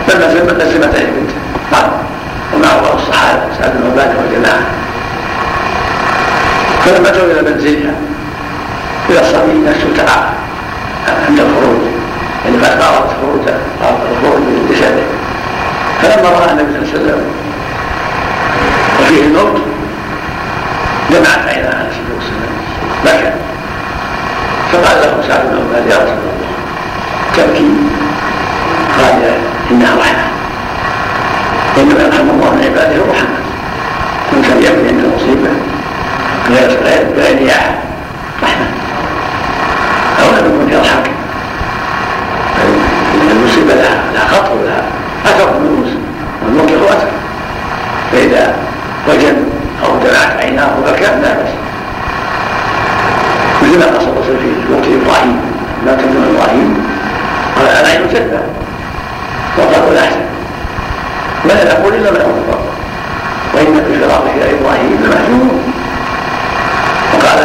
لما لزمت عليه بنته قال بعض الصحابة سعد بن عبادة والجماعة. فلما اتوا إلى منزلها إلى الصبي نفسه تعب. عند الخروج. يعني قد قاربت خروج الخروج من جسده فلما رأى النبي صلى الله عليه وسلم وفيه الموت جمعت عيناه عليه الصلاه بكى فقال له سعد بن عباد يا رسول الله تبكي قال إنها رحمة. إنما يرحم الله من عباده الرحمة. من كان يبكي عند المصيبة. غير غير احد رحمة. أو لم يكن يضحك المصيبة لها لها خطر ولها أثر من المسلم والموقف أثر. فإذا وجد دمعت عيناه وبكى لا بأس. مثل ما قص الرسول في وقت إبراهيم. ما كان إبراهيم. قال أنا يوسف وقال أحسن. ولا نقول إلا ما يوفق وإن في فراقه إلى إبراهيم لمحزون وقال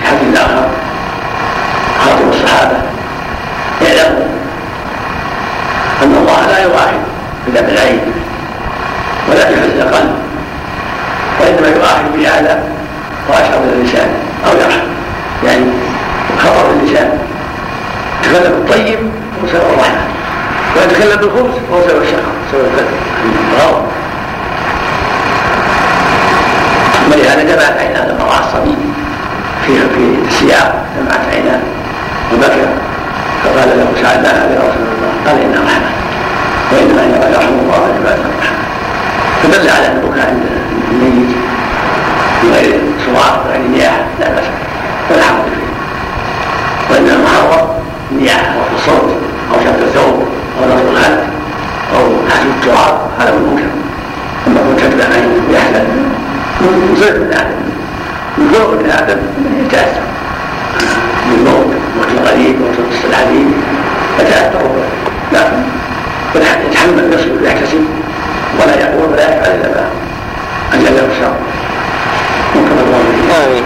في حديث آخر. خاطب الصحابة. اعلموا أن الله لا يؤاخذ بذنب العين ولا بحزن القلب وانما يؤاخذ بهذا وأشعر من اللسان أو يرحم يعني خطر اللسان تكلم الطيب هو سبب الرحمة. ويتكلم بالخبز فهو سبب الشقاء سبب الغضب ولهذا دمعت عيناه لما راى الصبي في في السياق دمعت عيناه وبكى فقال له سعد ما هذا يا رسول الله؟ قال إنها رحمة. وإنما يرحم الله عباده الرحمه فدل على أن البكاء عند من غير صراخ غير نياحه لا باس ولا حرج فيه وانما المحرم النياحه وفي الصوت أو شد الثوب أو نصب الخد أو حسب التراب هذا هو المنكر اما كنت تتبع عينه يحزن من آدم من فوق ابن آدم يتاثر بالموت موت موت القصة الحديث يتاثر لكن يتحمل نفسه ويحتسب ولا يقول ولا يفعل الا ما أجل له الشر آمين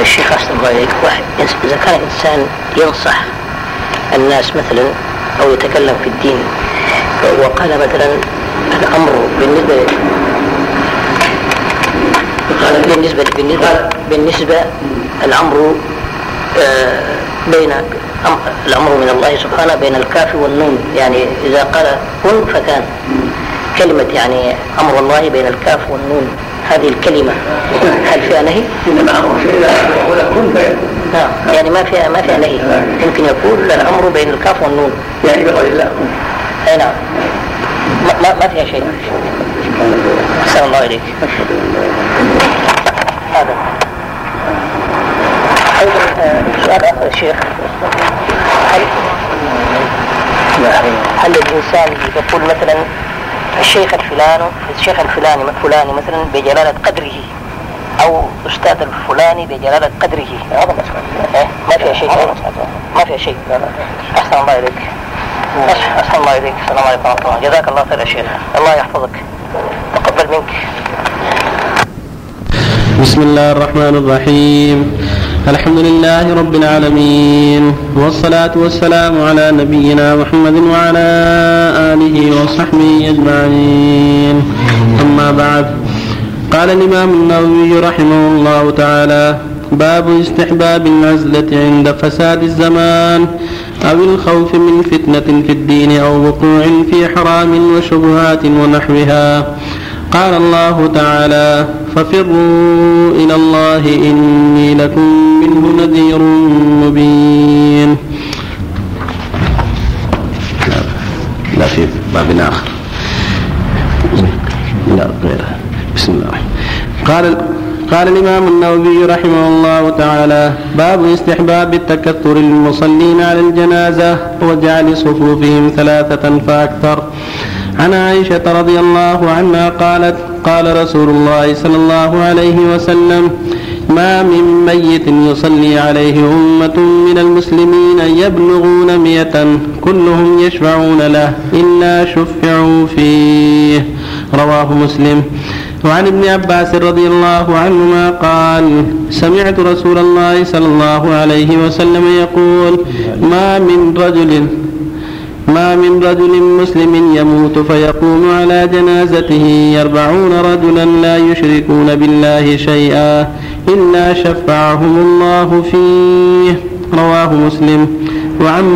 الشيخ أحسن الله إليك. إذا كان إنسان ينصح الناس مثلا أو يتكلم في الدين وقال مثلا الأمر بالنسبة بالنسبة بالنسبة بالنسبة الأمر آه، بين الأمر من الله سبحانه بين الكاف والنون. يعني إذا قال كن فكان. كلمة يعني أمر الله بين الكاف والنون. هذه الكلمة. هل فيها نهي؟ إنما أمر شيء يقول كن فيكون نعم. يعني ما فيها ما فيها نهي. يمكن يقول الأمر بين الكاف والنون. يعني بقول الله. أي نعم. ما, ما فيها شيء. أحسن الله إليك. هذا. أيضا سؤال آخر الشيخ هل هل الإنسان يقول مثلا الشيخ الفلاني الشيخ الفلاني فلاني مثلا بجلالة قدره أو أستاذ الفلاني بجلالة قدره. هذا إيه ما فيها شيء. ما فيها شيء. أحسن الله إليك. أحسن الله إليك. السلام عليكم ورحمة الله. جزاك الله خير يا شيخ. الله يحفظك. تقبل منك. بسم الله الرحمن الرحيم. الحمد لله رب العالمين والصلاة والسلام على نبينا محمد وعلى آله وصحبه أجمعين أما بعد قال الإمام النووي رحمه الله تعالى باب استحباب العزلة عند فساد الزمان أو الخوف من فتنة في الدين أو وقوع في حرام وشبهات ونحوها قال الله تعالى ففروا إلى الله إني لكم منه نذير مبين. لا في باب آخر. لا غيره بسم الله. قال قال الإمام النووي رحمه الله تعالى باب استحباب التكثر للمصلين على الجنازة وجعل صفوفهم ثلاثة فأكثر. عن عائشة رضي الله عنها قالت قال رسول الله صلى الله عليه وسلم ما من ميت يصلي عليه أمة من المسلمين يبلغون مئة كلهم يشفعون له إلا شفعوا فيه. رواه مسلم. وعن ابن عباس رضي الله عنهما قال سمعت رسول الله صلى الله عليه وسلم يقول ما من رجل ما من رجل مسلم يموت فيقوم على جنازته أربعون رجلا لا يشركون بالله شيئا إلا شفعهم الله فيه. رواه مسلم. وعن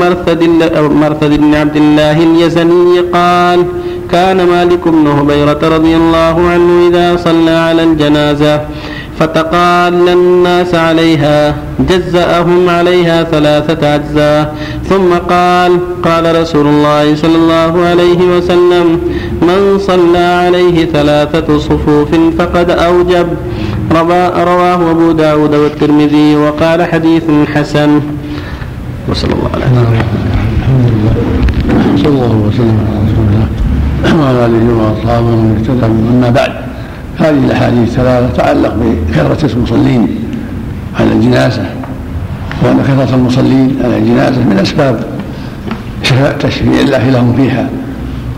مرثد بن عبد الله اليزني قال كان مالك بن هبيرة رضي الله عنه إذا صلى على الجنازة فتقال الناس عليها جزأهم عليها ثلاثة أجزاء. ثم قال قال رسول الله صلى الله عليه وسلم من صلى عليه ثلاثة صفوف فقد أوجب. رواه أبو داود والترمذي وقال حديث حسن. وصلى الله عليه وسلم صلى الله وسلم على رسول الله. وعلى آله وأصحابه ومن اهتدى أما بعد. هذه الأحاديث الثلاثه تتعلق بكثرة المصلين على الجنازة وأن كثرة المصلين على الجنازة من أسباب تشفيع الله لهم فيها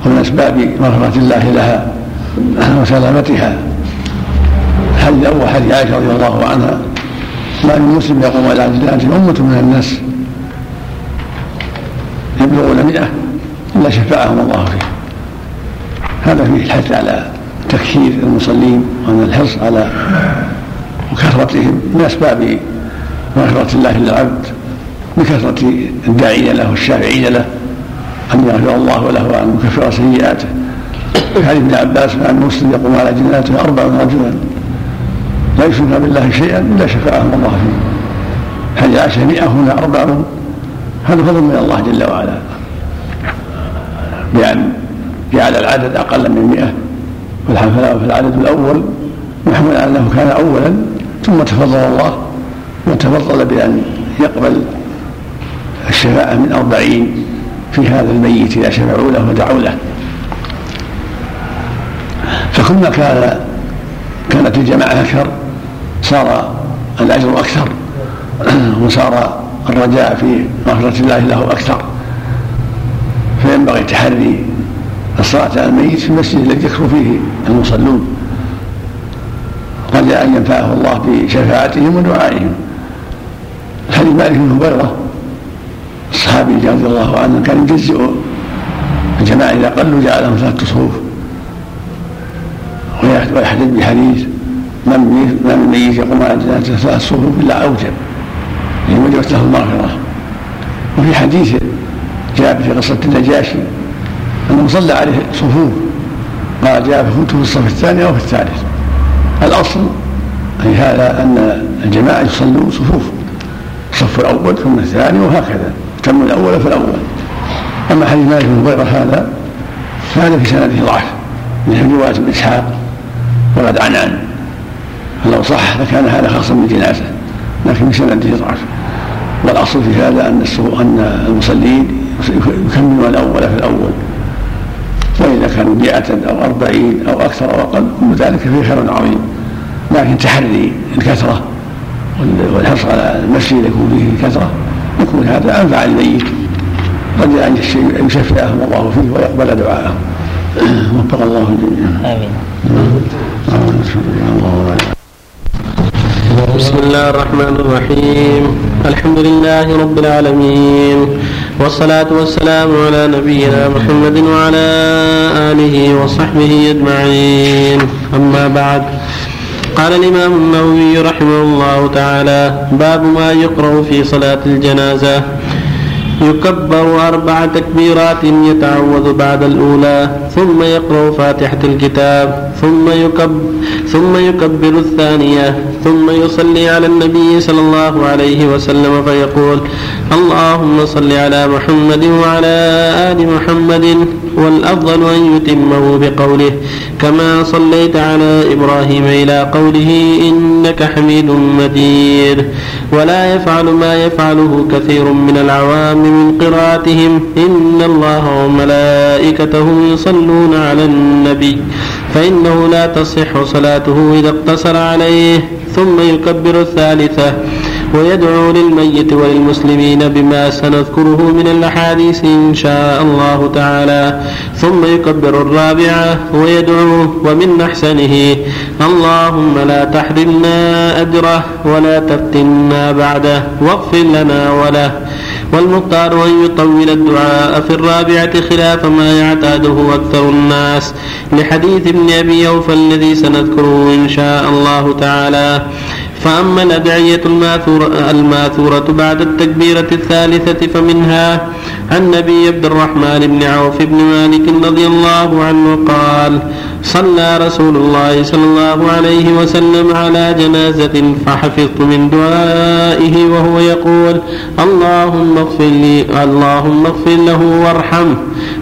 ومن أسباب مغفرة الله لها وسلامتها. الحديث الأول حديث عائشة رضي الله عنها ما من مسلم يقوم على جنازة أمة من الناس يبلغون مئة إلا شفعهم الله فيه هذا فيه الحث على تكثير المصلين وأن الحرص على وكثرتهم من أسباب مغفرة الله للعبد بكثرة الداعين له والشافعين له أن يغفر الله له وأن يكفر سيئاته. حديث ابن عباس عن مسلم يقوم على جنازته أربع رجلا لا يشرك بالله شيئا إلا شفعهم الله فيه. حديث عائشة مئة هنا أربع؟ هذا فضل من الله جل وعلا. بأن جعل العدد أقل من مئة. في العدد الأول محمول على أنه كان أولا ثم تفضل الله وتفضل بأن يقبل الشفاعة من أربعين في هذا الميت إذا شفعوا له ودعوا له. فكلما كان كانت الجماعة أكثر صار الأجر أكثر وصار الرجاء في مغفرة الله له أكثر. فينبغي تحري الصلاة على الميت في المسجد الذي يكثر فيه المصلون. رجاء أن ينفعه الله بشفاعتهم ودعائهم. حديث مالك بن هبيرة الصحابي رضي الله عنه كان يجزئ الجماعة إذا قلوا جعلهم ثلاثة صفوف. ويحدث بحديث ما من ميت يقوم على جنازة ثلاث صفوف إلا أوجب. يعني وجبت له المغفرة. وفي حديث جاء في قصة النجاشي أنه صلى عليه صفوف. قال جاء فكنت في الصف الثاني أو في الثالث. الأصل أي هذا أن الجماعة يصلون صفوف. الصف الأول ثم الثاني وهكذا. تم الأول فالأول أما حديث مالك بن هريرة هذا فهذا في سنده ضعف. من رواية ابن إسحاق وقد عنعن فلو صح لكان هذا خاصا بالجنازة لكن في سنده ضعف. والأصل في هذا أن أن المصلين يكملون الأول في الأول. وإذا كانوا مئة أو أربعين أو أكثر أو أقل كل ذلك فيه خير عظيم. لكن تحري الكثرة والحرص على المسجد يكون فيه كثرة يكون هذا أنفع للميت. رجاء أن يشفعهم الله فيه ويقبل دعاءهم. وفق الله الجميع. آمين. بسم الله الرحمن الرحيم. الحمد لله رب العالمين. والصلاة والسلام على نبينا محمد وعلى آله وصحبه أجمعين. أما بعد قال الإمام النووي رحمه الله تعالى باب ما يقرأ في صلاة الجنازة. يكبر أربع تكبيرات يتعوذ بعد الأولى ثم يقرأ فاتحة الكتاب ثم يكب ثم يكبر الثانية ثم يصلي على النبي صلى الله عليه وسلم فيقول اللهم صل على محمد وعلى آل محمد والأفضل أن يتمه بقوله كما صليت على إبراهيم إلى قوله إنك حميد مجيد. ولا يفعل ما يفعله كثير من العوام من قراءتهم. إن الله وملائكته يصلون على النبي. فإنه لا تصح صلاته إذا اقتصر عليه. ثم يكبر الثالثة. ويدعو للميت وللمسلمين بما سنذكره من الأحاديث إن شاء الله تعالى ثم يكبر الرابعة ويدعو ومن أحسنه اللهم لا تحرمنا أجره ولا تفتنا بعده واغفر لنا وله. والمختار أن يطول الدعاء في الرابعة خلاف ما يعتاده أكثر الناس لحديث ابن أبي أوفى الذي سنذكره إن شاء الله تعالى. فأما الأدعية الماثورة, الماثورة بعد التكبيرة الثالثة فمنها عن نبي عبد الرحمن بن عوف بن مالك رضي الله عنه قال صلى رسول الله صلى الله عليه وسلم على جنازة فحفظت من دعائه وهو يقول اللهم اغفر لي اللهم اغفر له وارحمه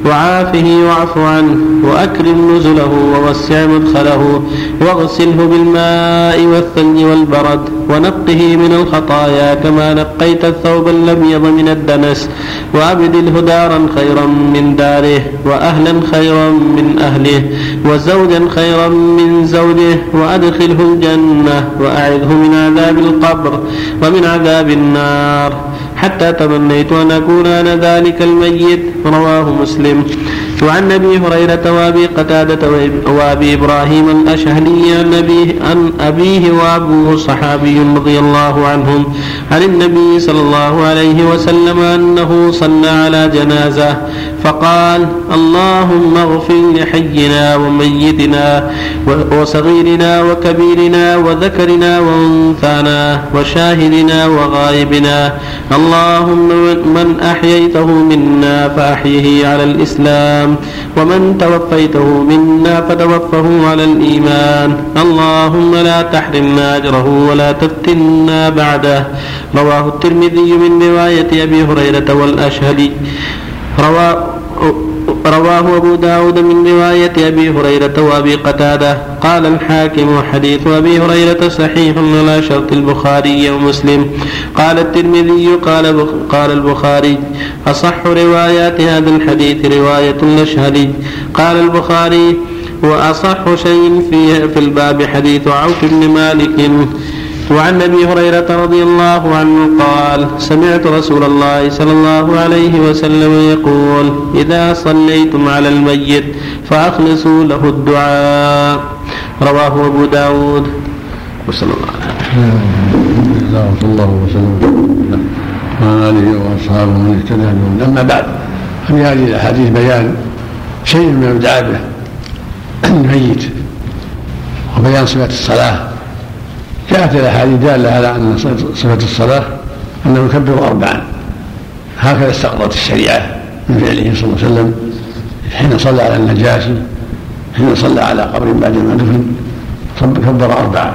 وعافه واعف عنه وأكرم نزله ووسع مدخله واغسله بالماء والثلج والبرد ونقه من الخطايا كما نقيت الثوب الأبيض من الدنس وأبدله دارا خيرا من داره وأهلا خيرا من أهله زوجا خيرا من زوجه وأدخله الجنة وأعذه من عذاب القبر ومن عذاب النار حتى تمنيت أن أكون أنا ذلك الميت. رواه مسلم. وعن أبي هريرة وأبي قتادة وأبي إبراهيم الأشهلي عن ابيه عن أبيه وأبوه صحابي رضي الله عنهم. عن النبي صلى الله عليه وسلم أنه صلى على جنازة فقال اللهم اغفر لحينا وميتنا وصغيرنا وكبيرنا وذكرنا وأنثانا وشاهدنا وغائبنا. اللهم من أحييته منا فأحيه على الإسلام ومن توفيته منا فتوفه على الإيمان. اللهم لا تحرمنا أجره ولا تفتنا بعده. رواه الترمذي من رواية أبي هريرة والاشهلي رواه رواه أبو داود من رواية أبي هريرة وأبي قتادة. قال الحاكم حديث أبي هريرة صحيح على شرط البخاري ومسلم. قال الترمذي قال قال البخاري أصح روايات هذا الحديث رواية الأشهري. قال البخاري وأصح شيء في في الباب حديث عوف بن مالك. وعن أبي هريرة رضي الله عنه قال سمعت رسول الله صلى الله عليه وسلم يقول إذا صليتم على الميت فأخلصوا له الدعاء. رواه أبو داود. وصلى الله عليه الله وسلم وعلى آله وأصحابه من اهتدى بهم. أما بعد ففي هذه الأحاديث بيان شيء من الدعاء به الميت وبيان صفه الصلاة. جاءت الاحاديث دالة على أن صفه الصلاة أنه يكبر اربعا. هكذا استقرت الشريعة من فعله صلى الله عليه وسلم. حين صلى على النجاشي حين صلى على قبر بعد ما دفن كبر اربعا.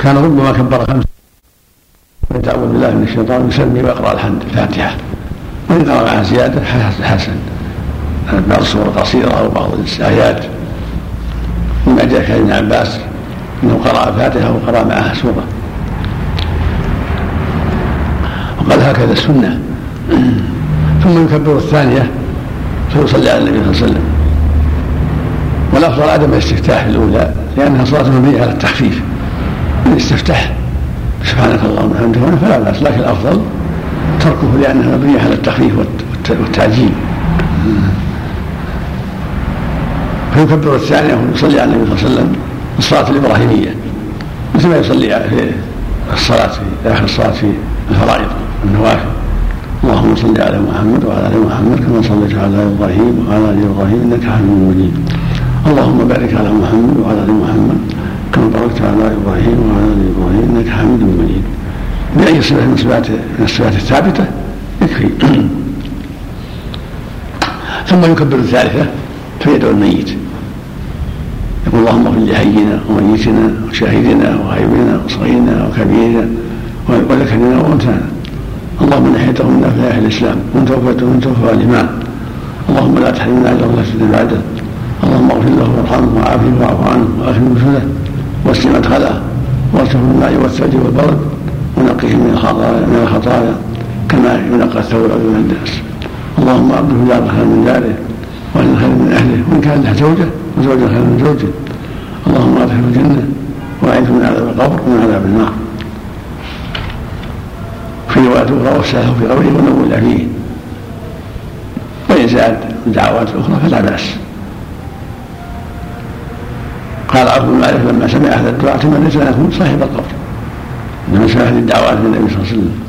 كان ربما كبر خمسة. ويتعوذ بالله من الشيطان يسمي ويقرأ الحمد الفاتحة. وإن قرأ معها زيادة حسن. بعض السور القصيره أو بعض الآيات. مما جاء في ابن عباس انه قرا الفاتحه وقرا معها سوره وقال هكذا السنة. ثم يكبر الثانية فيصلي على النبي صلى الله عليه وسلم. والأفضل عدم الاستفتاح الأولى لأنها صلاة مبنية على التخفيف. الاستفتاح سبحانك اللهم وبحمدك فلا بأس لكن الأفضل تركه لأنها مبنية على التخفيف والتعجيل. فيكبر الثانية ويصلي على النبي صلى الله عليه وسلم. الصلاة الإبراهيمية مثل ما يصلي في الصلاة في آخر الصلاة في الفرائض والنوافل اللهم صل على محمد وعلى آل محمد كما صليت على إبراهيم وعلى آل إبراهيم إنك حميد مجيد. اللهم بارك على محمد وعلى آل محمد كما باركت على إبراهيم وعلى آل إبراهيم إنك حميد مجيد. بأي صفة من الصفات من الصفات الثابتة؟ يكفي [CLEARS THROAT] ثم يكبر الثالثة فيدعو الميت. يقول اللهم اغفر لحينا وميتنا وشاهدنا وغيبنا وصغيرنا وكبيرنا وذكرنا وأنثانا. اللهم من احيته منا في أهل الإسلام ومن توفيته من توفى الايمان اللهم لا تحرمنا اجر الله بعده اللهم اغفر له وارحمه وعافه واعف عنه واكرم نزله واسلم مدخله وارزقه الماء والثلج والبرد. ونقه من الخطايا من الخطايا كما ينقى الثوب من الدنس اللهم ابده دار خير من داره واهل خير من أهله وإن كان له زوجة وزوجه خير من زوجه اللهم أدخله الجنة واعذه من عذاب القبر ومن عذاب النار. في رواية أخرى وسعه في قبره ونول فيه وإن زاد الدعوات الأخرى فلا بأس. قال عبد مالك لما سمع هذا الدعاء تمنيت أن أكون صاحب القبر. لما سمع هذه الدعوات من النبي صلى الله عليه وسلم.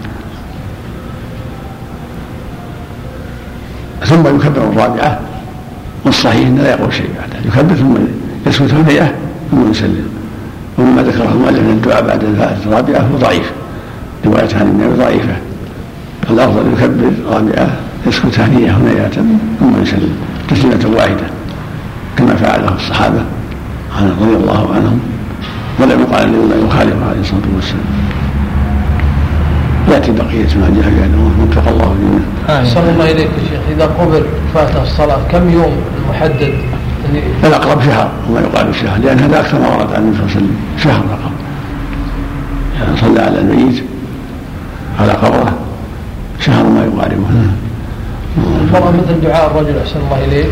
ثم يكبر الرابعة. والصحيح أنه لا يقول شيء بعده يكبر ثم يسكت هنيئة ثم يسلم. ومما ذكره المؤلف من الدعاء بعد الفاتحة الرابعة هو ضعيف رواية عن النبي ضعيفة. الأفضل يكبر رابعة يسكت هنيئة هنيئة ثم يسلم. تسليمة واحدة. كما فعله الصحابة رضي الله عنهم. ولم يقال انه يخالف عليه الصلاة والسلام. ياتي بقية ما جاء في انه وفق الله جميعا. احسن الله إليك يا شيخ. إذا قبل فاتها الصلاة كم يوم المحدد؟ الأقرب شهر وما يقال شهر لأن هذا أكثر ما ورد عن النبي صلى الله عليه وسلم. شهر فقط. يعني صلى على الميت على قبره شهر ما يقاربه. المرأة مثل دعاء الرجل أحسن الله إليك.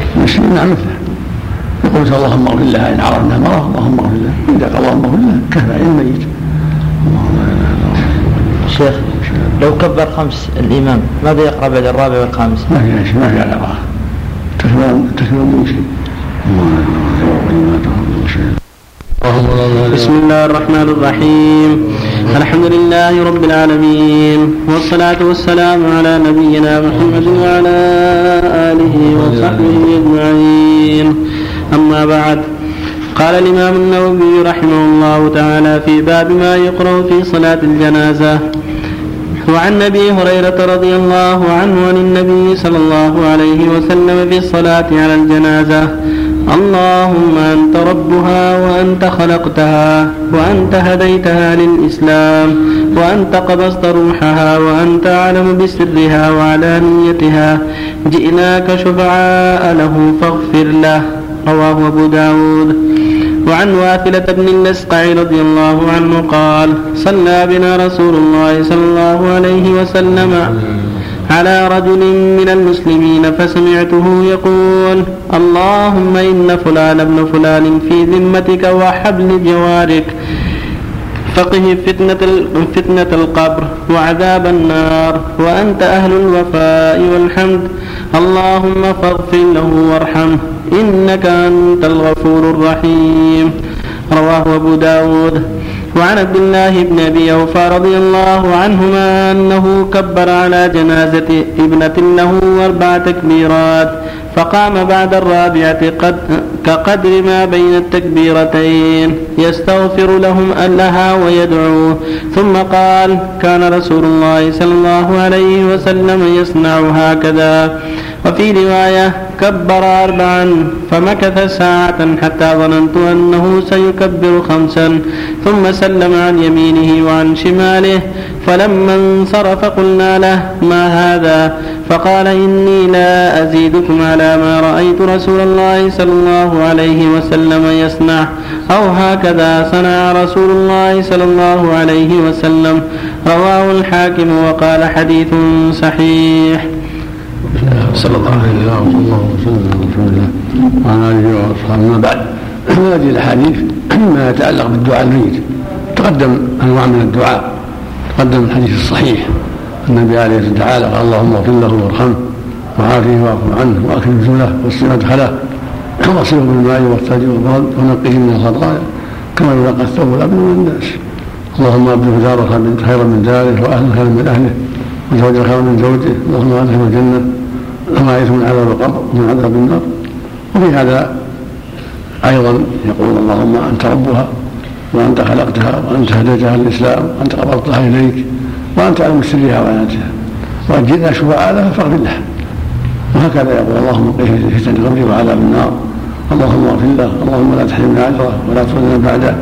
نعم. مثله قلت اللهم اغفر لها إن عرفنا مرض اللهم اغفر لها. إذا قال اللهم اغفر لها كفى عن الميت شيخ لو كبر خمس الإمام ماذا يقرأ بعد الرابع والخامس؟ ما في ما في دون شيء؟ بسم الله الرحمن الرحيم. الحمد لله رب العالمين والصلاة والسلام على نبينا محمد وعلى آله وصحبه أجمعين. أما بعد قال الإمام النووي رحمه الله تعالى في باب ما يقرأ في صلاة الجنازة. وعن أبي هريرة رضي الله عنه عن النبي صلى الله عليه وسلم في الصلاة على الجنازة. اللهم أنت ربها وأنت خلقتها وأنت هديتها للإسلام وأنت قبضت روحها وأنت أعلم بسرها وعلانيتها. جئناك شفعاء له فاغفر له. رواه أبو داود. وعن واثلة بن الأسقع رضي الله عنه قال صلى بنا رسول الله صلى الله عليه وسلم على رجل من المسلمين فسمعته يقول اللهم إن فلان ابن فلان في ذمتك وحبل جوارك فقه فتنة فتنة القبر وعذاب النار وأنت أهل الوفاء والحمد. اللهم فاغفر له وارحمه إنك أنت الغفور الرحيم. رواه أبو داود. وعن عبد الله بن أبي أوفى رضي الله عنهما أنه كبر على جنازة ابنة له أربع تكبيرات فقام بعد الرابعة قد كقدر ما بين التكبيرتين يستغفر لهم لها ويدعو ثم قال كان رسول الله صلى الله عليه وسلم يصنع هكذا. وفي رواية كبر أربعا فمكث ساعة حتى ظننت أنه سيكبر خمسا ثم سلم عن يمينه وعن شماله فلما انصرف قلنا له ما هذا؟ فقال إني لا أزيدكم على ما رأيت رسول الله صلى الله عليه وسلم يصنع أو هكذا صنع رسول الله صلى الله عليه وسلم. رواه الحاكم وقال حديث صحيح. صلى الله عليه وسلم. وعلى آله وأصحابه ما بعد. هذه الأحاديث ما يتعلق بالدعاء الميت. تقدم أنواع من الدعاء. تقدم الحديث الصحيح. النبي عليه الصلاة والسلام قال اللهم اغفر له وارحمه وعافيه واعف عنه وأكرم نزله واسع مدخله واصله بالماء والثلج والبرد ونقيه من الخطايا كما يلقى الثوب الأبيض من الناس. اللهم ابدله دارا خيرا من داره واهلا خيرا من أهله وزوجا خيرا من زوجه اللهم أدخله الجنة. كما من عذاب القبر ومن عذاب النار. وفي هذا أيضا يقول اللهم أنت ربها وأنت خلقتها وأنت هديتها للإسلام وأنت قبضتها إليك وأنت علم سرها وعناتها وان جئنا شفعاء لها فاغفر لها. وهكذا يقول اللهم قه فتن القبر وعذاب النار. اللهم اغفر له. اللهم لا تحرمنا اجره ولا تردنا بعده.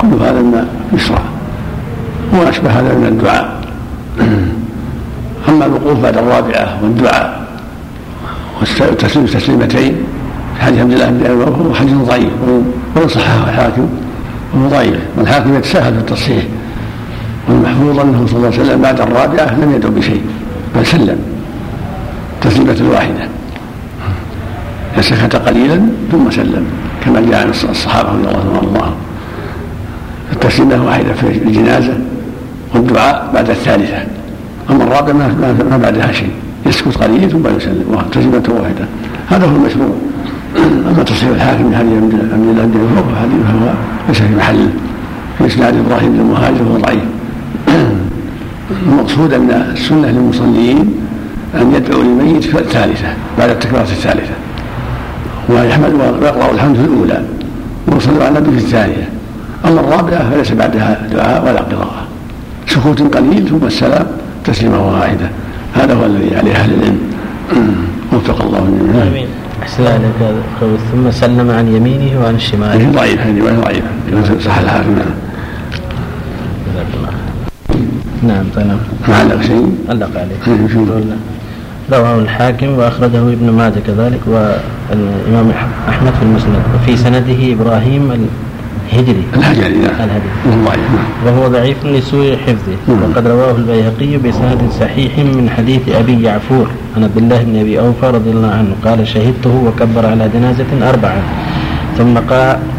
كل هذا ما يشرع. وما اشبه هذا من الدعاء. أما الوقوف بعد الرابعة والدعاء. والتسليم تسليمتين. في حديث عبد الله بن أبي هو حديث ضعيف. وان صححه الحاكم وهو ضعيف. والحاكم يتساهل في التصحيح. والمحفوظ أنه صلى الله عليه وسلم بعد الرابعة لم يدعو بشيء بل سلم تسليمة واحدة. فسكت قليلا ثم سلم كما جاء عن الصحابة رضي الله عنهم التسليمة واحدة في الجنازة والدعاء بعد الثالثة. أما الرابعة ما بعدها شيء. يسكت قليلا ثم يسلم. تسليمة واحدة. هذا هو المشروع. أما تصحيح الحاكم من هذه عبد الله بن فوق فهو ليس في محله في إسناد إبراهيم بن المهاجر وهو ضعيف المقصود أن السنة للمصلين أن يدعو للميت في الثالثة بعد التكبيرة الثالثة. ويحمد ويقرأ الحمد في الأولى ويصلي على النبي في الثانية. أما الرابعة فليس بعدها دعاء ولا قراءة. سكوت قليل ثم السلام تسليمة واحدة. هذا هو الذي عليه أهل العلم. [CLEARS THROAT] وفق الله جميعا. آمين. أحسن عليك ثم سلم عن يمينه وعن شماله. ضعيف هذه ضعيفة. صح الحاكم نعم طيب. ما علق شيء؟ علق عليه رواه الحاكم وأخرجه ابن ماجه كذلك والإمام أحمد في المسند. وفي سنده إبراهيم الهجري الهجري نعم الهجري نعم. وهو ضعيف لسوء حفظه. نعم. وقد رواه البيهقي بسند صحيح من حديث أبي يعفور عن عبد الله بن أبي أوفى رضي الله عنه. قال شهدته وكبر على جنازة اربعا ثم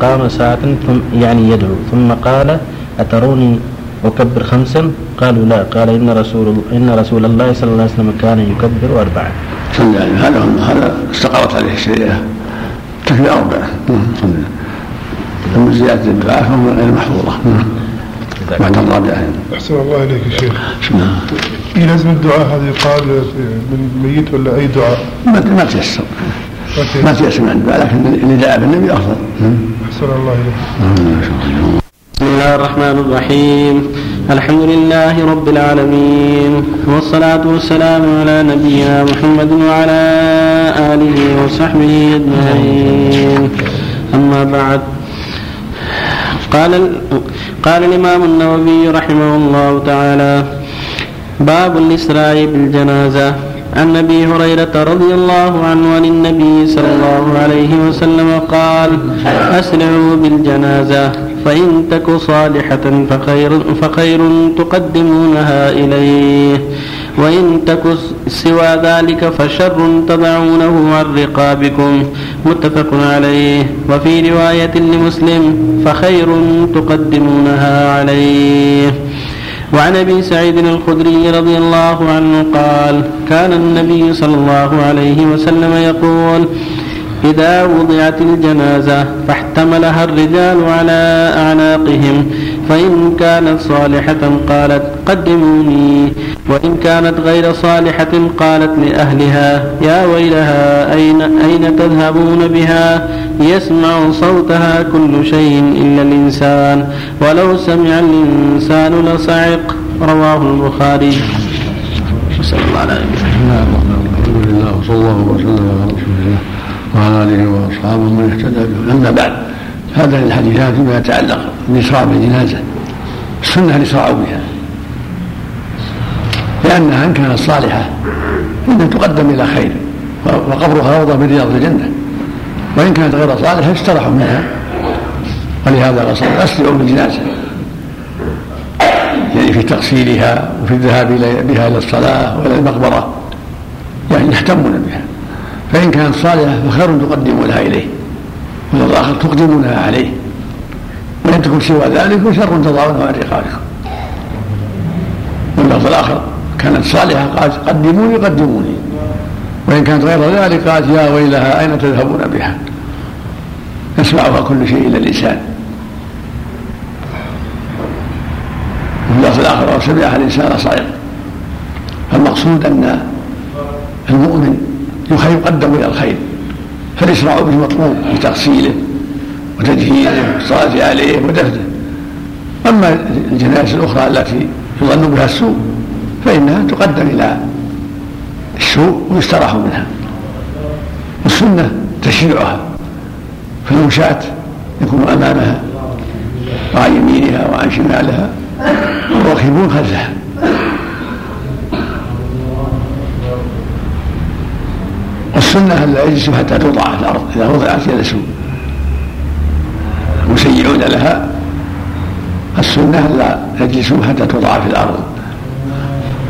قام ساعة ثم يعني يدعو. ثم قال أتروني أكبر خمسا؟ قالوا لا. قال إن رسول إن رسول الله صلى الله عليه وسلم كان يكبر أربعا يعني هذا هذا استقرت عليه الشريعة تكفي أربعة. أما زيادة الدعاء فهو غير محفوظة بعد الرابعة أحسن الله إليك يا شيخ. إيه لازم الدعاء هذا يقال من الميت ولا أي دعاء؟ ما ما تيسر. ما تيسر. من الدعاء لكن اللي دعا بالنبي أفضل. أحسن الله إليك. بسم الله الرحمن الرحيم. الحمد لله رب العالمين والصلاة والسلام على نبينا محمد وعلى آله وصحبه أجمعين. أما بعد قال قال الإمام النووي رحمه الله تعالى باب الإسراء بالجنازة. عن أبي هريرة رضي الله عنه عن النبي صلى الله عليه وسلم قال أسرعوا بالجنازة فإن تك صالحة فخير فخير تقدمونها إليه. وإن تك سوى ذلك فشر تضعونه عن رقابكم. متفق عليه. وفي رواية لمسلم فخير تقدمونها عليه. وعن أبي سعيد الخدري رضي الله عنه قال كان النبي صلى الله عليه وسلم يقول إذا وضعت الجنازة فاحتملها الرجال على أعناقهم. فإن كانت صالحة قالت قدموني وإن كانت غير صالحة قالت لأهلها يا ويلها أين, أين تذهبون بها؟ يسمع صوتها كل شيء إلا الإنسان ولو سمع الإنسان لصعق. رواه البخاري. صلى الله عليه وسلم الحمد لله وصلى الله وسلم على رسول الله وعلى آله وأصحابه من اهتدى به. أما بعد هذان الحديثان فيما يتعلق بالاسراء بالجنازة. السنة الاسراء بها. لأنها إن كانت صالحة فإنها تقدم إلى خير وقبرها روضه من رياض الجنة. وإن كانت غير صالحة استراحوا منها. ولهذا قال أسرعوا بالجنازة. يعني في تغسيلها وفي الذهاب بها إلى الصلاة وإلى المقبرة. يعني يهتمون بها. فإن كانت صالحة فخير تقدمونها إليه. والأمر الآخر تقدمونها عليه. وإن تكن سوى ذلك فشر تضعونه عن رقابكم واللفظ الآخر كانت صالحة قالت قدموني قدموني. وإن كانت غير ذلك قالت يا ويلها أين تذهبون بها؟ يسمعها كل شيء إلا اللسان. وفي اللفظ الآخر لو سمعها الإنسان صعق فالمقصود أن المؤمن يقدم إلى الخير. فالاسراع به مطلوب بتغسيله وتجهيزه والصلاه عليه ودفنه أما الجنائز الأخرى التي يظن بها السوء فإنها تقدم إلى السوء ويستراح منها. والسنة تشييعها فالمشاة يكون أمامها وعن يمينها وعن شمالها والراكبون خلفها. والسنة أن لا يجلسوا حتى توضع في الأرض إذا وضعت جلسوا مسيعون لها السنة أن لا يجلسوا حتى توضع في الأرض.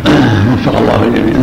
[COUGHS] وفق الله الجميع.